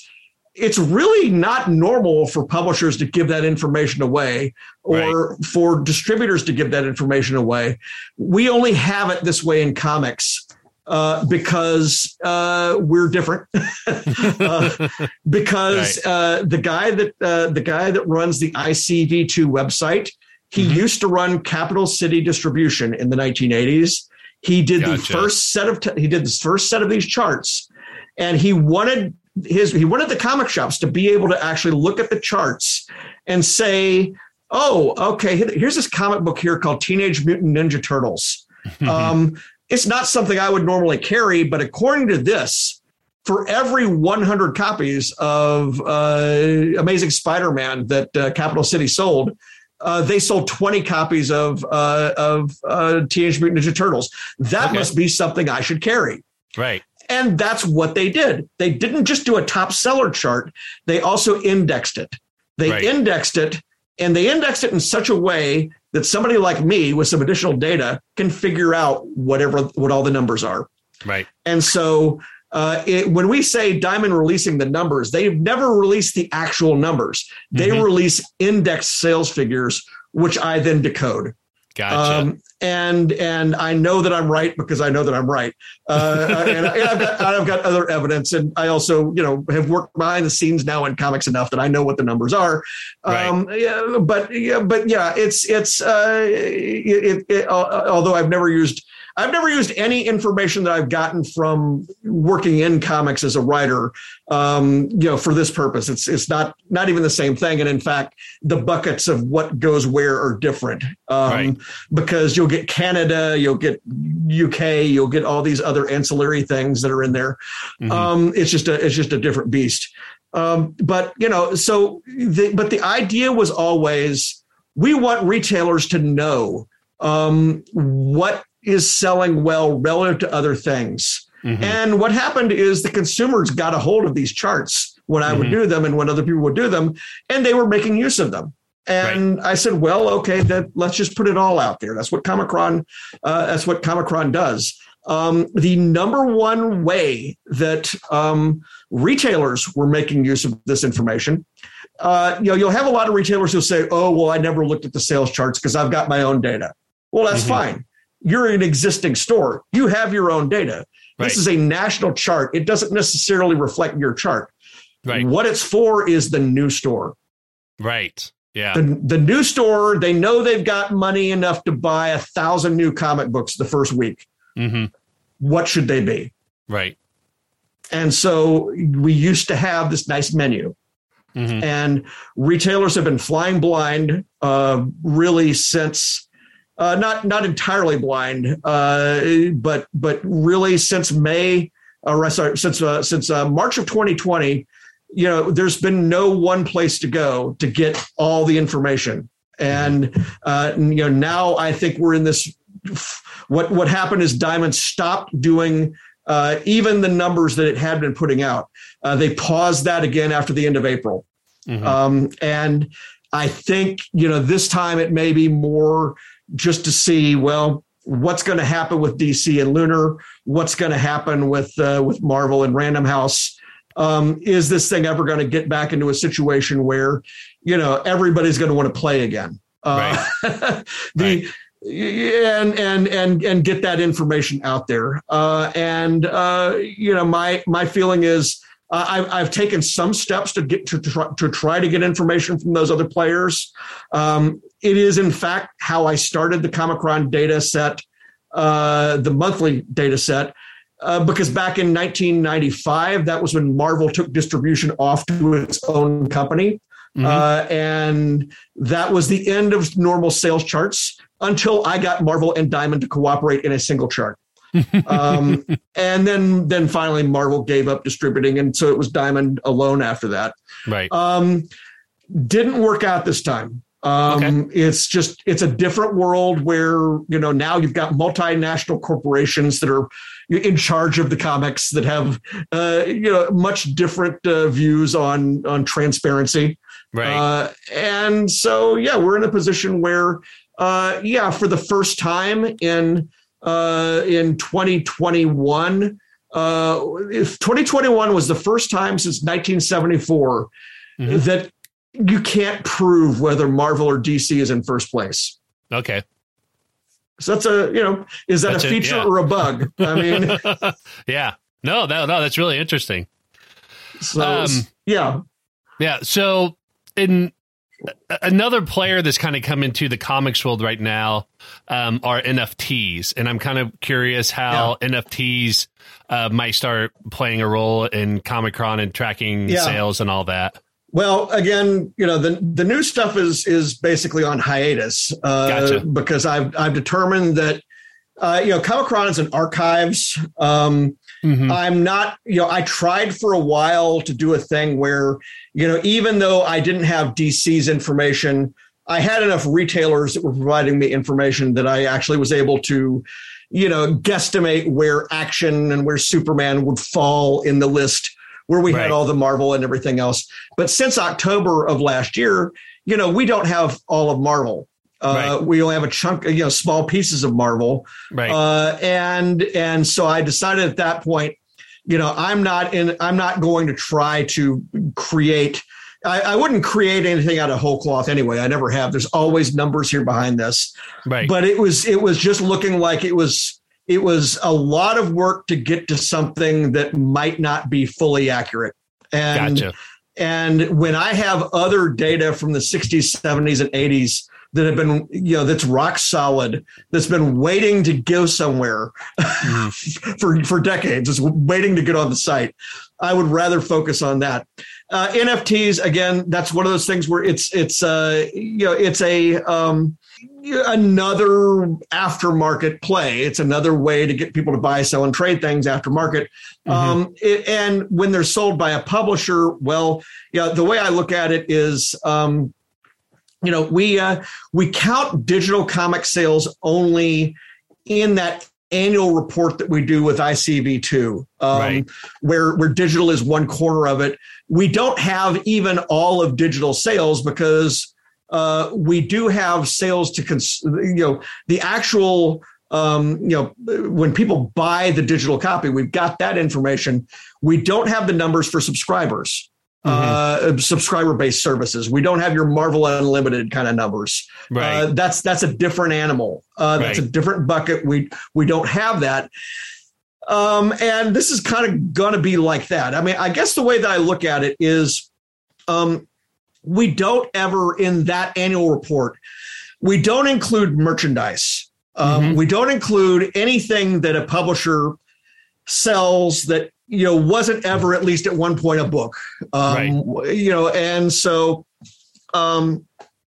it's really not normal for publishers to give that information away or right. for distributors to give that information away. We only have it this way in comics uh, because uh, we're different. *laughs* uh, because right. Uh, the guy that uh, the guy that runs the ICV2 website, he mm-hmm. used to run Capital City Distribution in the 1980s. He did gotcha. the first set of t- he did the first set of these charts, and he wanted his he wanted the comic shops to be able to actually look at the charts and say, "Oh, okay, here's this comic book here called Teenage Mutant Ninja Turtles." *laughs* um, it's not something I would normally carry, but according to this, for every 100 copies of uh, Amazing Spider-Man that uh, Capital City sold, uh, they sold 20 copies of uh, of uh, Teenage Mutant Ninja Turtles. That okay. must be something I should carry. Right. And that's what they did. They didn't just do a top seller chart, they also indexed it. They right. indexed it and they indexed it in such a way that somebody like me with some additional data can figure out whatever what all the numbers are. Right. And so uh, it, when we say Diamond releasing the numbers, they've never released the actual numbers. They mm-hmm. release index sales figures, which I then decode. Gotcha. Um, and and I know that I'm right because I know that I'm right. Uh, and, and I've, got, I've got other evidence, and I also you know have worked behind the scenes now in comics enough that I know what the numbers are. Um, right. yeah, but yeah, but yeah, it's it's uh, it, it, it, although I've never used I've never used any information that I've gotten from working in comics as a writer, um, you know, for this purpose. It's it's not not even the same thing, and in fact, the buckets of what goes where are different um, right. because you'll get Canada, you'll get UK, you'll get all these other ancillary things that are in there. Mm-hmm. Um, it's just a it's just a different beast. Um, but you know, so the, but the idea was always we want retailers to know um, what is selling well relative to other things. Mm-hmm. And what happened is the consumers got a hold of these charts when I mm-hmm. would do them and when other people would do them, and they were making use of them. And right. I said, well, okay, that let's just put it all out there. That's what Comichron, uh, that's what Comichron does. Um, the number one way that um, retailers were making use of this information, uh, you know, you'll have a lot of retailers who'll say, "Oh, well, I never looked at the sales charts because I've got my own data." Well, that's mm-hmm. fine you're an existing store. You have your own data. Right. This is a national chart. It doesn't necessarily reflect your chart. Right. What it's for is the new store. Right. Yeah. The, the new store, they know they've got money enough to buy a thousand new comic books the first week. Mm-hmm. What should they be? Right. And so we used to have this nice menu. Mm-hmm. And retailers have been flying blind uh, really since uh, not not entirely blind, uh, but but really since May, or sorry, since uh, since uh, March of 2020, you know, there's been no one place to go to get all the information, and uh, you know now I think we're in this. What what happened is Diamond stopped doing uh, even the numbers that it had been putting out. they paused that again after the end of April, mm-hmm. um, and I think you know this time it may be more just to see, well, what's going to happen with DC and Lunar, what's going to happen with uh, with Marvel and Random House. Um, is this thing ever going to get back into a situation where, you know, everybody's going to want to play again? Uh, right. *laughs* the right. and and and and get that information out there. Uh, and uh, you know, my my feeling is. Uh, I've, I've, taken some steps to get to, to, try, to try to get information from those other players. Um, it is, in fact, how I started the Comichron data set, uh, the monthly data set. Uh, because back in 1995, that was when Marvel took distribution off to its own company. Mm-hmm. Uh, and that was the end of normal sales charts until I got Marvel and Diamond to cooperate in a single chart. Um, and then, then finally, Marvel gave up distributing, and so it was Diamond alone after that. Right. Um, didn't work out this time. Um, okay. It's just it's a different world where you know now you've got multinational corporations that are in charge of the comics that have uh, you know much different uh, views on on transparency. Right. Uh, and so yeah, we're in a position where uh, yeah, for the first time in uh, in 2021. uh, if 2021 was the first time since 1974 mm-hmm. that you can't prove whether Marvel or DC is in first place. Okay. So that's a you know is that that's a feature yeah. or a bug? I mean, *laughs* yeah, no, that, no, that's really interesting. So um, yeah, yeah. So in another player that's kind of come into the comics world right now um, are NFTs, and I'm kind of curious how yeah. NFTs uh, might start playing a role in Comichron and tracking yeah. sales and all that. Well, again, you know the the new stuff is is basically on hiatus uh, gotcha. because I've I've determined that uh, you know Comichron is an archives. Um, mm-hmm. I'm not you know I tried for a while to do a thing where you know even though I didn't have DC's information, I had enough retailers that were providing me information that I actually was able to you know guesstimate where Action and where Superman would fall in the list where we right. had all the Marvel and everything else. But since October of last year, you know, we don't have all of Marvel. Uh, right. We only have a chunk, you know, small pieces of Marvel, right? Uh, and and so I decided at that point, you know, I'm not in. I'm not going to try to create. I, I, wouldn't create anything out of whole cloth anyway. I never have. There's always numbers here behind this, right? But it was it was just looking like it was it was a lot of work to get to something that might not be fully accurate. And gotcha. and when I have other data from the 60s, 70s, and 80s that have been, you know, that's rock solid, that's been waiting to go somewhere mm. *laughs* for for decades, it's waiting to get on the site. I would rather focus on that. Uh, NFTs again, that's one of those things where it's it's uh you know it's a um, another aftermarket play. It's another way to get people to buy, sell, and trade things aftermarket. Mm-hmm. Um, it, and when they're sold by a publisher, well, yeah, the way I look at it is, um, you know, we uh, we count digital comic sales only in that annual report that we do with ICV2, um, right. where where digital is one corner of it. We don't have even all of digital sales because uh, we do have sales to cons- you know the actual um, you know when people buy the digital copy we've got that information we don't have the numbers for subscribers mm-hmm. uh, subscriber based services we don't have your marvel unlimited kind of numbers right. Uh, that's that's a different animal uh, that's right. a different bucket we we don't have that um, and this is kind of going to be like that i mean i guess the way that i look at it is um, we don't ever in that annual report we don't include merchandise um, mm-hmm. we don't include anything that a publisher sells that you know wasn't ever at least at one point a book um, right. you know and so um,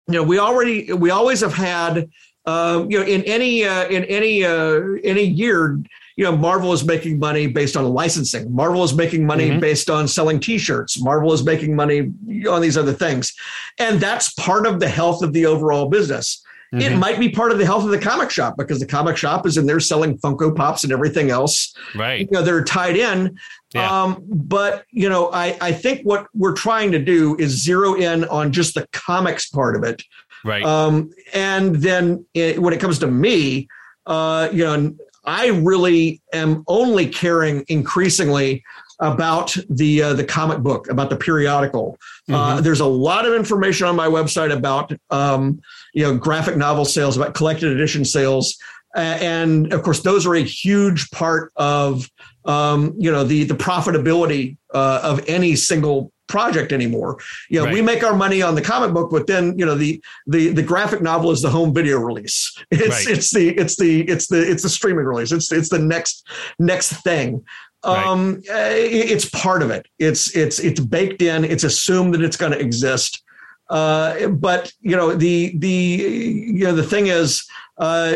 you know we already we always have had uh, you know in any uh, in any uh, any year you know, Marvel is making money based on licensing. Marvel is making money mm-hmm. based on selling T-shirts. Marvel is making money on these other things, and that's part of the health of the overall business. Mm-hmm. It might be part of the health of the comic shop because the comic shop is in there selling Funko Pops and everything else. Right. You know, they're tied in. Yeah. Um, but you know, I, I think what we're trying to do is zero in on just the comics part of it. Right. Um, and then it, when it comes to me, uh, you know, I really am only caring increasingly about the uh, the comic book, about the periodical. Uh, mm-hmm. Uh, there's a lot of information on my website about um, you know graphic novel sales, about collected edition sales, uh, and of course those are a huge part of um, you know the the profitability uh, of any single project anymore. You know, right. we make our money on the comic book, but then you know the the the graphic novel is the home video release. It's right. it's the it's the it's the it's the streaming release. It's it's the next next thing. Um, right. it's part of it. It's it's it's baked in. It's assumed that it's going to exist. Uh, but you know the the you know the thing is, uh,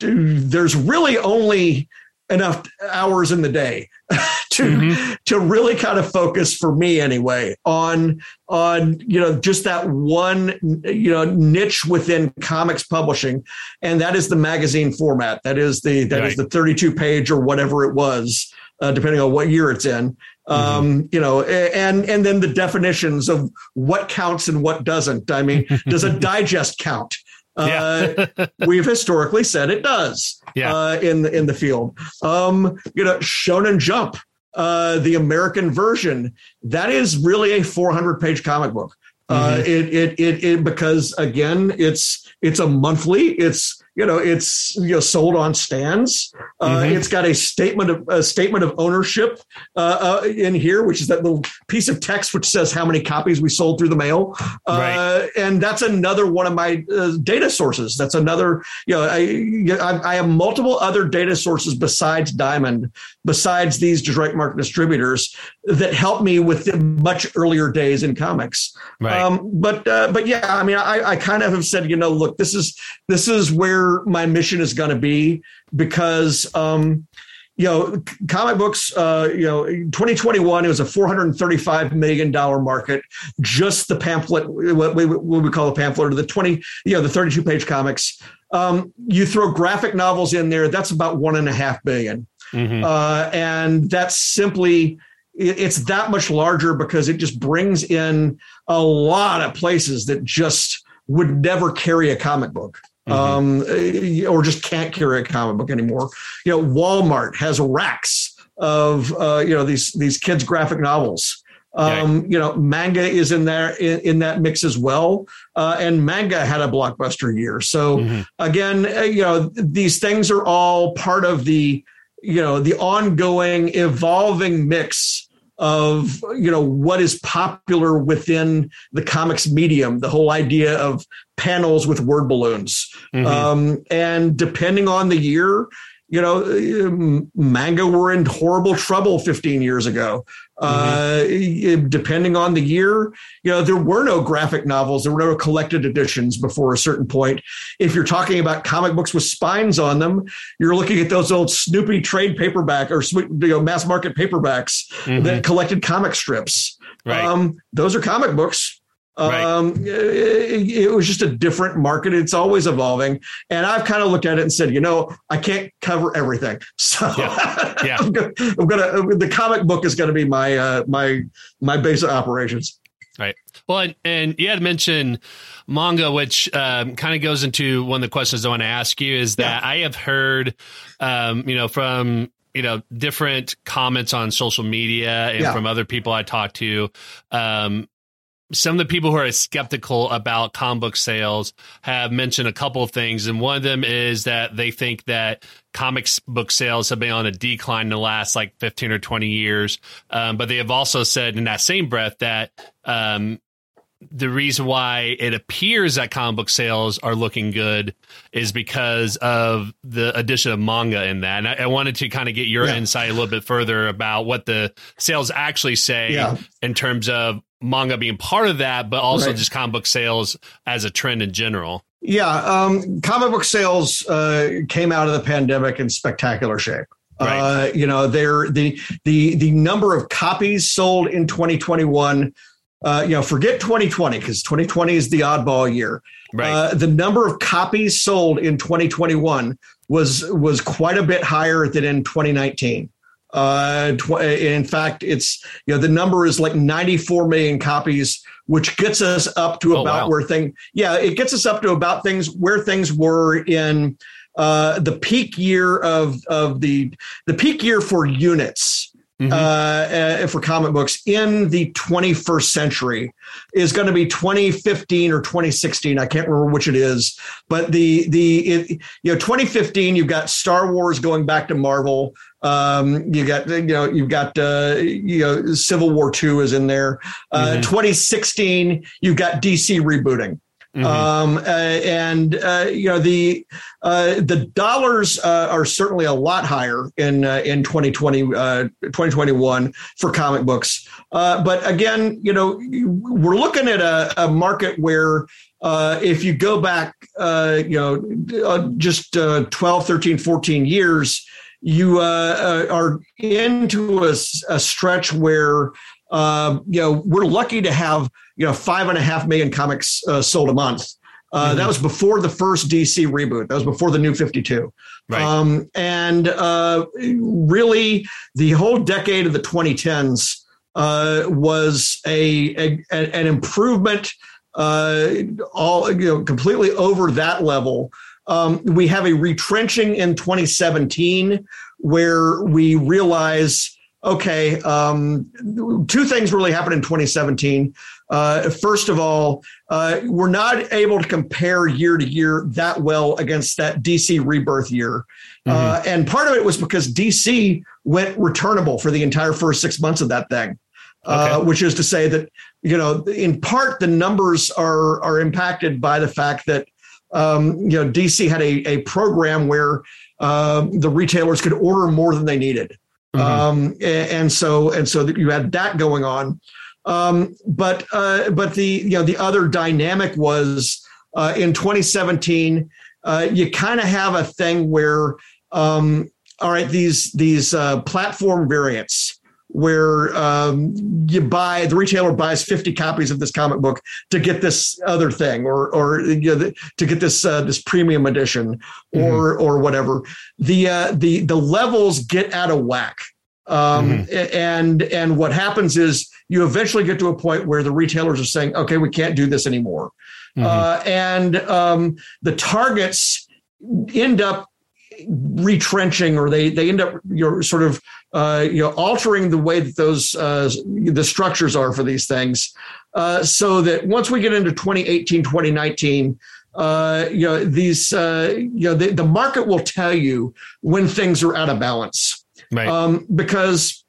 there's really only enough hours in the day *laughs* to mm-hmm. to really kind of focus for me anyway on on you know just that one you know niche within comics publishing and that is the magazine format that is the that right. is the 32 page or whatever it was uh, depending on what year it's in mm-hmm. um, you know and and then the definitions of what counts and what doesn't i mean does a *laughs* digest count Uh, *laughs* we've historically said it does Yeah. uh, in the in the field. Um, you know, Shonen Jump, uh, the American version, that is really a 400 page comic book. Uh, it, it it it because again, it's it's a monthly. It's you know it's you know sold on stands. Uh, Mhm. It's got a statement of a statement of ownership uh, uh, in here, which is that little piece of text which says how many copies we sold through the mail. Uh, Right. And that's another one of my uh, data sources. That's another you know I, I I have multiple other data sources besides Diamond, besides these direct market distributors that helped me with the much earlier days in comics. Right. Um, but uh, but yeah, I mean, I, I kind of have said, you know, look, this is this is where my mission is going to be because um, you know, comic books. Uh, you know, 2021 it was a 435 million dollar market. Just the pamphlet, what we, what we call a pamphlet, or the 20, you know, the 32 page comics. Um, you throw graphic novels in there, that's about one and a half billion Mhm. uh, and that's simply it's that much larger because it just brings in a lot of places that just would never carry a comic book um, eh, or just can't carry a comic book anymore. You know, Walmart has racks of uh, you know these these kids graphic novels. Um, You know, manga is in there in, in that mix as well, uh, and manga had a blockbuster year. So Mhm. again, uh, you know, these things are all part of the you know the ongoing evolving mix of you know what is popular within the comics medium the whole idea of panels with word balloons Mhm. um, and depending on the year you know um, manga were in horrible trouble 15 years ago. Uh, depending on the year you know there were no graphic novels there were no collected editions before a certain point. If you're talking about comic books with spines on them you're looking at those old snoopy trade paperback or you know, mass market paperbacks Mhm. that collected comic strips. Right. um, those are comic books Right. um, it, it was just a different market. It's always evolving. And I've kind of looked at it and said, you know, I can't cover everything. *laughs* So Yeah. Yeah. I'm gonna, I'm gonna, the comic book is going to be my, uh, my, my base of operations. Right. Well, and, and you had mentioned manga, which um, kind of goes into one of the questions I want to ask you is that I have heard, um, you know, from you know different comments on social media and Yeah. from other people I talk to. Um, some of the people who are skeptical about comic book sales have mentioned a couple of things, and one of them is that they think that comics book sales have been on a decline in the last like 15 or 20 years. Um, but they have also said in that same breath that um, the reason why it appears that comic book sales are looking good is because of the addition of manga in that. And I, I wanted to kind of get your Yeah. insight a little bit further about what the sales actually say Yeah. in terms of manga being part of that, but also Right. just comic book sales as a trend in general. Yeah. Um, comic book sales uh, came out of the pandemic in spectacular shape. Right. Uh, you know, they're the the the number of copies sold in 2021. Uh, you know, forget 2020 because 2020 is the oddball year. Right. Uh, the number of copies sold in 2021 was was quite a bit higher than in 2019. Uh, tw- in fact, it's you know the number is like 94 million copies, which gets us up to Oh, about wow. where thing. Yeah, it gets us up to about things where things were in uh, the peak year of of the the peak year for units Mhm. uh, for comic books in the 21st century is going to be 2015 or 2016. I can't remember which it is, but the the it, you know 2015 you've got Star Wars going back to Marvel. Um, you got you know you've got uh, you know Civil War two is in there. Uh, Mhm. 2016 you've got DC rebooting. Mhm. Um, uh, and uh, you know the uh, the dollars uh, are certainly a lot higher in uh, in 2020 uh, 2021 for comic books. Uh, but again, you know we're looking at a, a market where uh, if you go back, uh, you know, uh, just uh, 12, 13, 14 years, you uh, uh, are into a stretch where uh, you know we're lucky to have you know five and a half million comics uh, sold a month. Uh, Mhm. That was before the first DC reboot. That was before the New Fifty Two. Right. Um, and uh, really, the whole decade of the 2010s uh, was a, a an improvement uh, all you know completely over that level. Um, we have a retrenching in 2017 where we realize okay, um, two things really happened in 2017. Uh, first of all, uh, we're not able to compare year to year that well against that DC rebirth year. Mm-hmm. Uh, and part of it was because DC went returnable for the entire first six months of that thing. Uh, okay. which is to say that you know in part the numbers are are impacted by the fact that um, you know DC had a, a program where um, the retailers could order more than they needed. Mm-hmm. Um, and, so and so that you had that going on. Um, but uh, but the you know the other dynamic was uh, in 2017. Uh, you kind of have a thing where um, all right these these uh, platform variants where um, you buy the retailer buys 50 copies of this comic book to get this other thing or or you know, to get this uh, this premium edition or mm-hmm. or whatever the uh, the the levels get out of whack um, mm-hmm. and and what happens is you eventually get to a point where the retailers are saying okay we can't do this anymore mm-hmm. uh, and um, the targets end up retrenching or they they end up you know sort of uh, you know altering the way that those uh, the structures are for these things uh, so that once we get into 2018 2019 uh, you know these uh, you know the, the market will tell you when things are out of balance right. um, because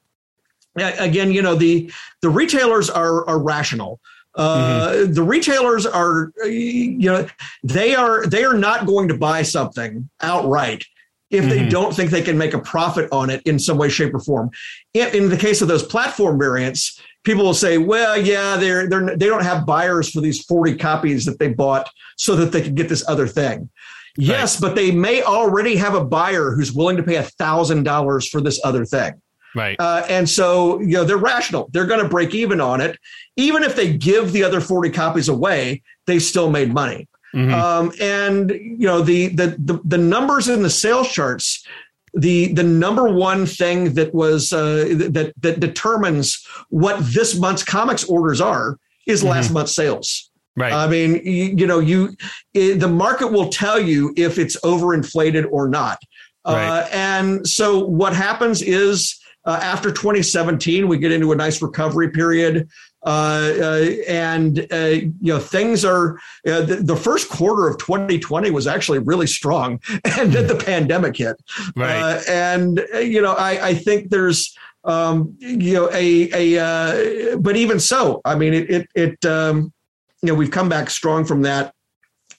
again you know the the retailers are are rational uh, mm-hmm. the retailers are you know they are they are not going to buy something outright if they mm-hmm. don't think they can make a profit on it in some way, shape, or form. In, the case of those platform variants, people will say, "Well, yeah, they're they're they don't have buyers for these forty copies that they bought so that they could get this other thing." Right. Yes, but they may already have a buyer who's willing to pay a thousand dollars for this other thing. Right. Uh, and so, you know, they're rational. They're going to break even on it. Even if they give the other 40 copies away, they still made money. Mm-hmm. Um, and you know the, the, the the numbers in the sales charts. The the number one thing that was uh, that that determines what this month's comics orders are is mm-hmm. last month's sales. Right. I mean, you, you know, you it, the market will tell you if it's overinflated or not. Uh, right. Uh, and so what happens is uh, after 2017, we get into a nice recovery period. Uh, uh, and uh, you know things are uh, the, the, first quarter of 2020 was actually really strong, *laughs* and then the pandemic hit. Right. Uh, and you know, I, I think there's um, you know a a but even so, I mean it it, it um, you know we've come back strong from that.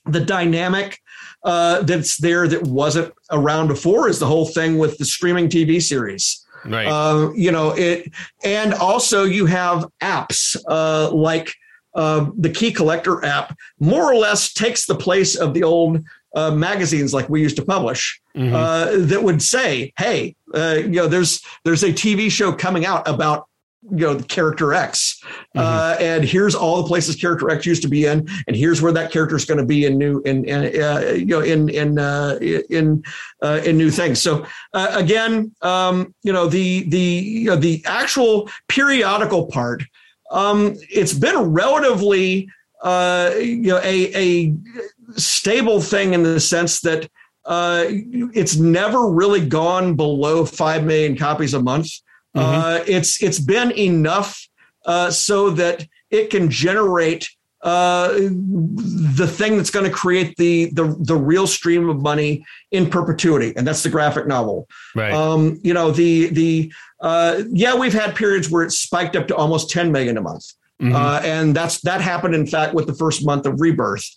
The dynamic that's there that wasn't around before is the whole thing with the streaming TV series. Right. Uh, you know it, and also you have apps uh, like uh, the Key Collector app, more or less takes the place of the old uh, magazines like we used to publish mm-hmm. uh, that would say, "Hey, uh, you know, there's there's a TV show coming out about you know character X, mm-hmm. uh, and here's all the places character X used to be in, and here's where that character is going to be in new in, in uh, you know in in uh, in uh, in new things. So uh, again, um, you know the the you know, the actual periodical part, um, it's been relatively uh, you know a a stable thing in the sense that it's never really gone below five million copies a month. Mm-hmm. Uh, it's it's been enough uh, so that it can generate uh, the thing that's going to create the, the the real stream of money in perpetuity, and that's the graphic novel. Right. Um, you know the the uh, yeah, we've had periods where it spiked up to almost 10 million a month. Mm-hmm. Uh, and that's that happened in fact with the first month of rebirth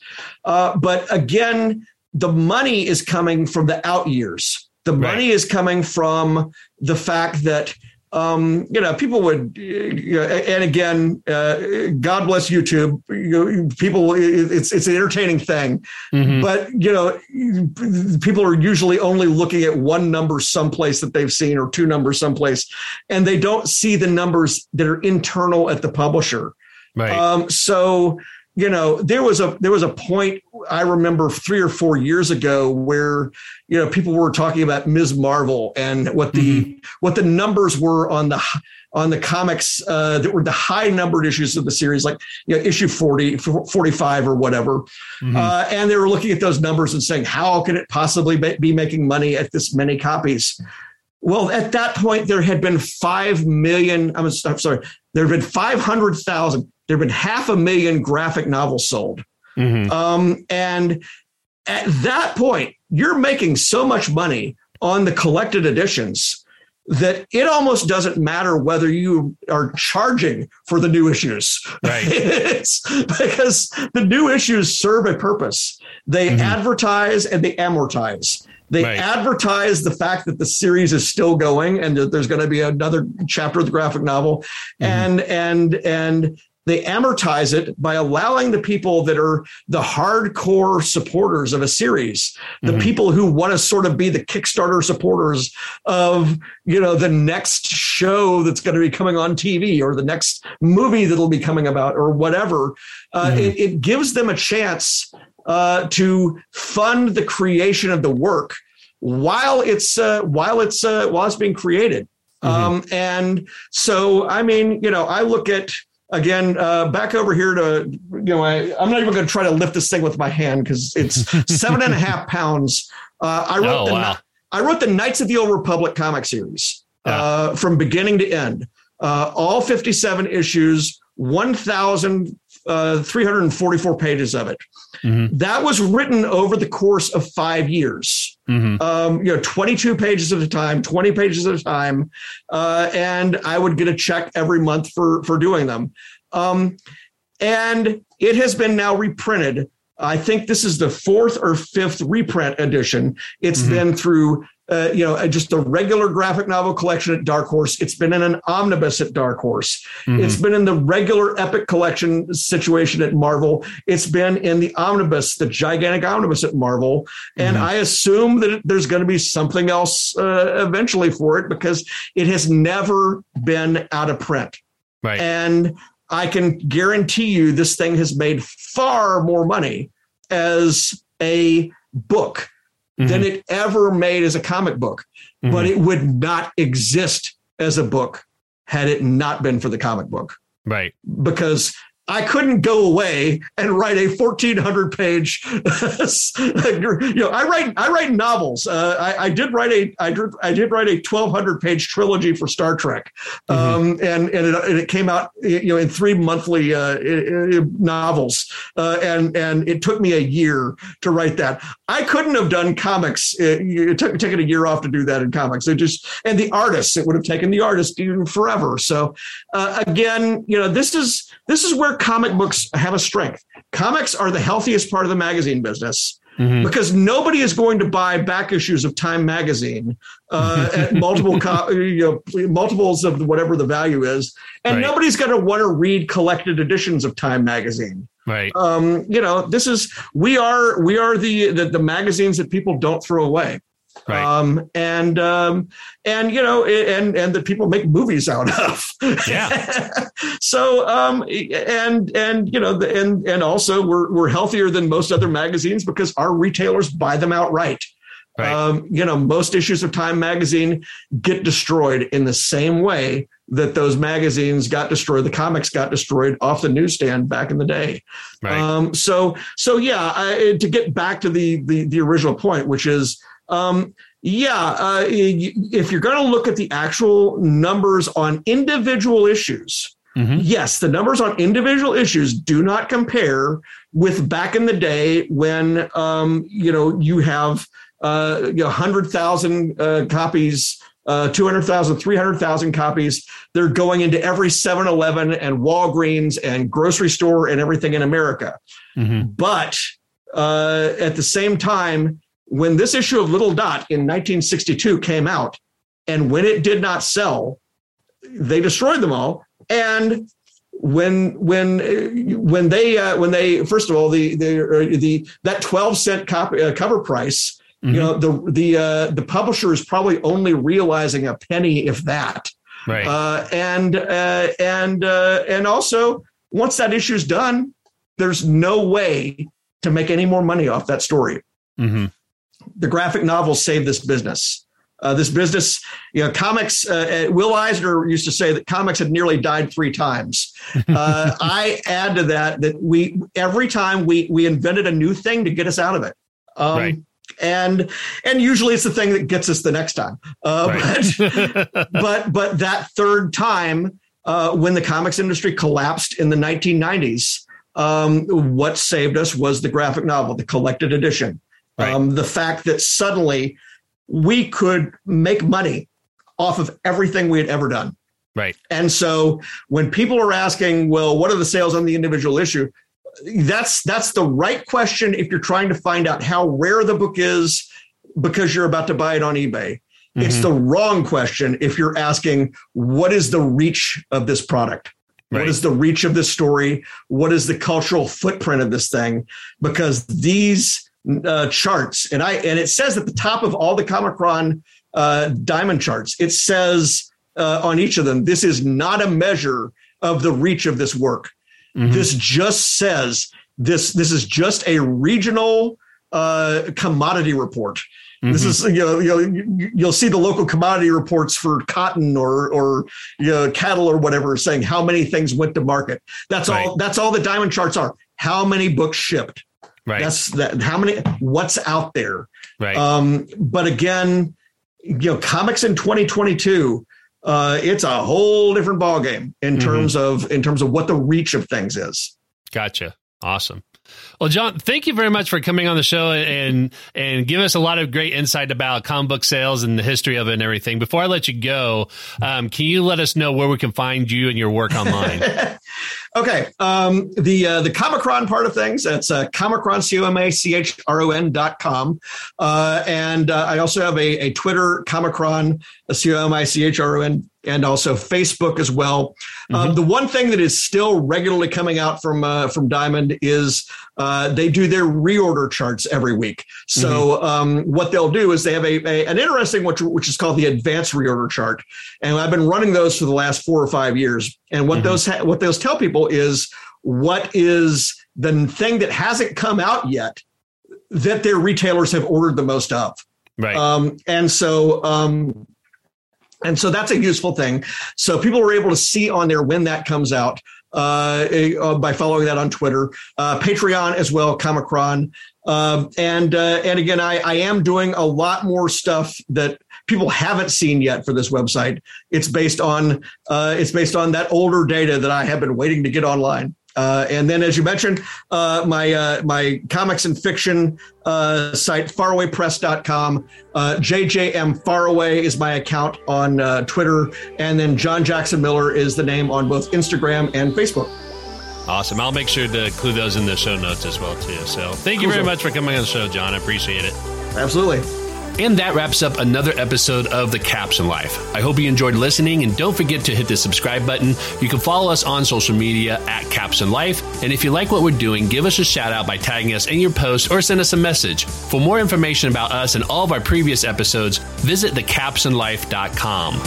uh, but again the money is coming from the out years the right. money is coming from the fact that um, you know, people would, you know, and again, uh, God bless YouTube. You know, people, it's it's an entertaining thing, mm-hmm. but you know, people are usually only looking at one number someplace that they've seen or two numbers someplace, and they don't see the numbers that are internal at the publisher. Right. Um, so you know there was a there was a point i remember three or four years ago where you know people were talking about ms marvel and what the mm-hmm. what the numbers were on the on the comics uh, that were the high numbered issues of the series, like you know, issue 40, 45 or whatever. Mm-hmm. Uh, and they were looking at those numbers and saying, how can it possibly be making money at this many copies? Well, at that point, there had been 5 million, I'm, I'm sorry, there had been 500,000, there had been half a million graphic novels sold. Mm-hmm. Um, and at that point, you're making so much money on the collected editions that it almost doesn't matter whether you are charging for the new issues. Right. *laughs* because the new issues serve a purpose. They mm-hmm. advertise and they amortize. They right. advertise the fact that the series is still going and that there's going to be another chapter of the graphic novel. Mm-hmm. And and and they amortize it by allowing the people that are the hardcore supporters of a series, the mm-hmm. people who want to sort of be the Kickstarter supporters of, you know, the next show that's going to be coming on TV or the next movie that'll be coming about or whatever. Uh, mm-hmm. it, it, gives them a chance uh, to fund the creation of the work while it's uh, while it's uh, while it's being created. Mm-hmm. Um, and so, I mean, you know, I look at again, uh, back over here to, you know, I, am not even going to try to lift this thing with my hand because it's *laughs* seven and a half pounds. Uh, I wrote oh, the, wow. I wrote the Knights of the Old Republic comic series yeah. uh, from beginning to end. Uh, all 57 issues, 1,344 uh, pages of it. Mm-hmm. That was written over the course of five years. Mm-hmm. Um, you know, 22 pages at a time, 20 pages at a time, uh, and I would get a check every month for for doing them. Um, and it has been now reprinted. I think this is the fourth or fifth reprint edition. It's mm-hmm. been through uh, you know, just a regular graphic novel collection at Dark Horse. It's been in an omnibus at Dark Horse. Mm-hmm. It's been in the regular epic collection situation at Marvel. It's been in the omnibus, the gigantic omnibus at Marvel. And mm-hmm. I assume that there's going to be something else uh, eventually for it because it has never been out of print. Right. And I can guarantee you this thing has made far more money as a book mm-hmm. than it ever made as a comic book. Mm-hmm. But it would not exist as a book had it not been for the comic book. Right. Because I couldn't go away and write a 1400 page, *laughs* you know, I write, I write novels. Uh, I, I, did write a, I did, I did write a 1200 page trilogy for Star Trek. Mm-hmm. Um, and, and it, and, it, came out, you know, in three monthly, uh, novels. Uh, and, and it took me a year to write that. I couldn't have done comics. It, it took, taken a year off to do that in comics. It just, and the artists, it would have taken the artist forever. So, uh, again, you know, this is, this is where comic books have a strength. Comics are the healthiest part of the magazine business. Mm-hmm. Because nobody is going to buy back issues of Time magazine uh, *laughs* at multiple co- you know, multiples of whatever the value is, and right. nobody's going to want to read collected editions of Time magazine. Right. Um, you know, this is we are we are the, the the magazines that people don't throw away. Right. Um, and um, and you know, and and that people make movies out of. Yeah. *laughs* so um, and and you know, and and also we're we're healthier than most other magazines because our retailers buy them outright. Right. Um, you know, most issues of Time magazine get destroyed in the same way that those magazines got destroyed, the comics got destroyed off the newsstand back in the day. Right. Um, so, so yeah, I, to get back to the, the the original point, which is um, yeah, uh, if you're going to look at the actual numbers on individual issues, mm-hmm. yes, the numbers on individual issues do not compare with back in the day when um, you know you have uh, you know, 100,000 uh, copies, uh, 200,000, 300,000 copies. They're going into every 7 Eleven and Walgreens and grocery store and everything in America. Mm-hmm. But uh, at the same time, when this issue of Little Dot in 1962 came out, and when it did not sell, they destroyed them all. And when when when they uh, when they first of all the the the that 12 cent copy, uh, cover price mm-hmm. you know the the uh, the publisher is probably only realizing a penny if that right uh, and uh, and uh, and also once that issue is done there's no way to make any more money off that story mm-hmm the graphic novels saved this business. Uh, this business, you know, comics. Uh, uh Will Eisner used to say that comics had nearly died three times. Uh, *laughs* I add to that that we every time we we invented a new thing to get us out of it. Um, right and and usually it's the thing that gets us the next time uh, right. but, *laughs* but but that third time uh, when the comics industry collapsed in the 1990s um, what saved us was the graphic novel the collected edition right. um, the fact that suddenly we could make money off of everything we had ever done right and so when people are asking well what are the sales on the individual issue that's that's the right question if you're trying to find out how rare the book is because you're about to buy it on eBay. Mm-hmm. It's the wrong question if you're asking what is the reach of this product? Right. What is the reach of this story? What is the cultural footprint of this thing? Because these uh, charts, and I and it says at the top of all the Comichron uh, diamond charts, it says uh, on each of them, this is not a measure of the reach of this work. Mm-hmm. This just says this. This is just a regional uh, commodity report. Mm-hmm. This is you know, you know you'll see the local commodity reports for cotton or or you know, cattle or whatever saying how many things went to market. That's right. all. That's all the diamond charts are. How many books shipped? Right. That's that. How many? What's out there? Right. Um, but again, you know, comics in 2022 uh, it's a whole different ballgame in mm-hmm. terms of in terms of what the reach of things is. Gotcha. Awesome. Well, John, thank you very much for coming on the show and and give us a lot of great insight about comic book sales and the history of it and everything. Before I let you go, um, can you let us know where we can find you and your work online? *laughs* okay, um, the uh, the Comichron part of things that's uh, Comichron C O M A C H R O N dot com, uh, and uh, I also have a, a Twitter Comicron C O M I C H R O N and also Facebook as well. Um, mm-hmm. Um, the one thing that is still regularly coming out from uh, from Diamond is uh, they do their reorder charts every week. So mm-hmm. um, what they'll do is they have a, a, an interesting which which is called the advanced reorder chart, and I've been running those for the last four or five years. And what mm-hmm. those ha- what those tell people is what is the thing that hasn't come out yet that their retailers have ordered the most of. Right. Um, and so um, and so that's a useful thing. So people were able to see on there when that comes out uh, uh, by following that on Twitter, uh, Patreon as well, Comichron. Um, and uh, and again, I, I am doing a lot more stuff that people haven't seen yet for this website. It's based on uh, it's based on that older data that I have been waiting to get online. Uh, and then, as you mentioned, uh, my uh, my comics and fiction uh, site, farawaypress.com. Uh, JJM Faraway is my account on uh, Twitter. And then John Jackson Miller is the name on both Instagram and Facebook. Awesome. I'll make sure to include those in the show notes as well, too. So thank you very much for coming on the show, John. I appreciate it. Absolutely. And that wraps up another episode of The Caption Life. I hope you enjoyed listening and don't forget to hit the subscribe button. You can follow us on social media at Caption Life. And if you like what we're doing, give us a shout out by tagging us in your post or send us a message. For more information about us and all of our previous episodes, visit thecaptionlife.com.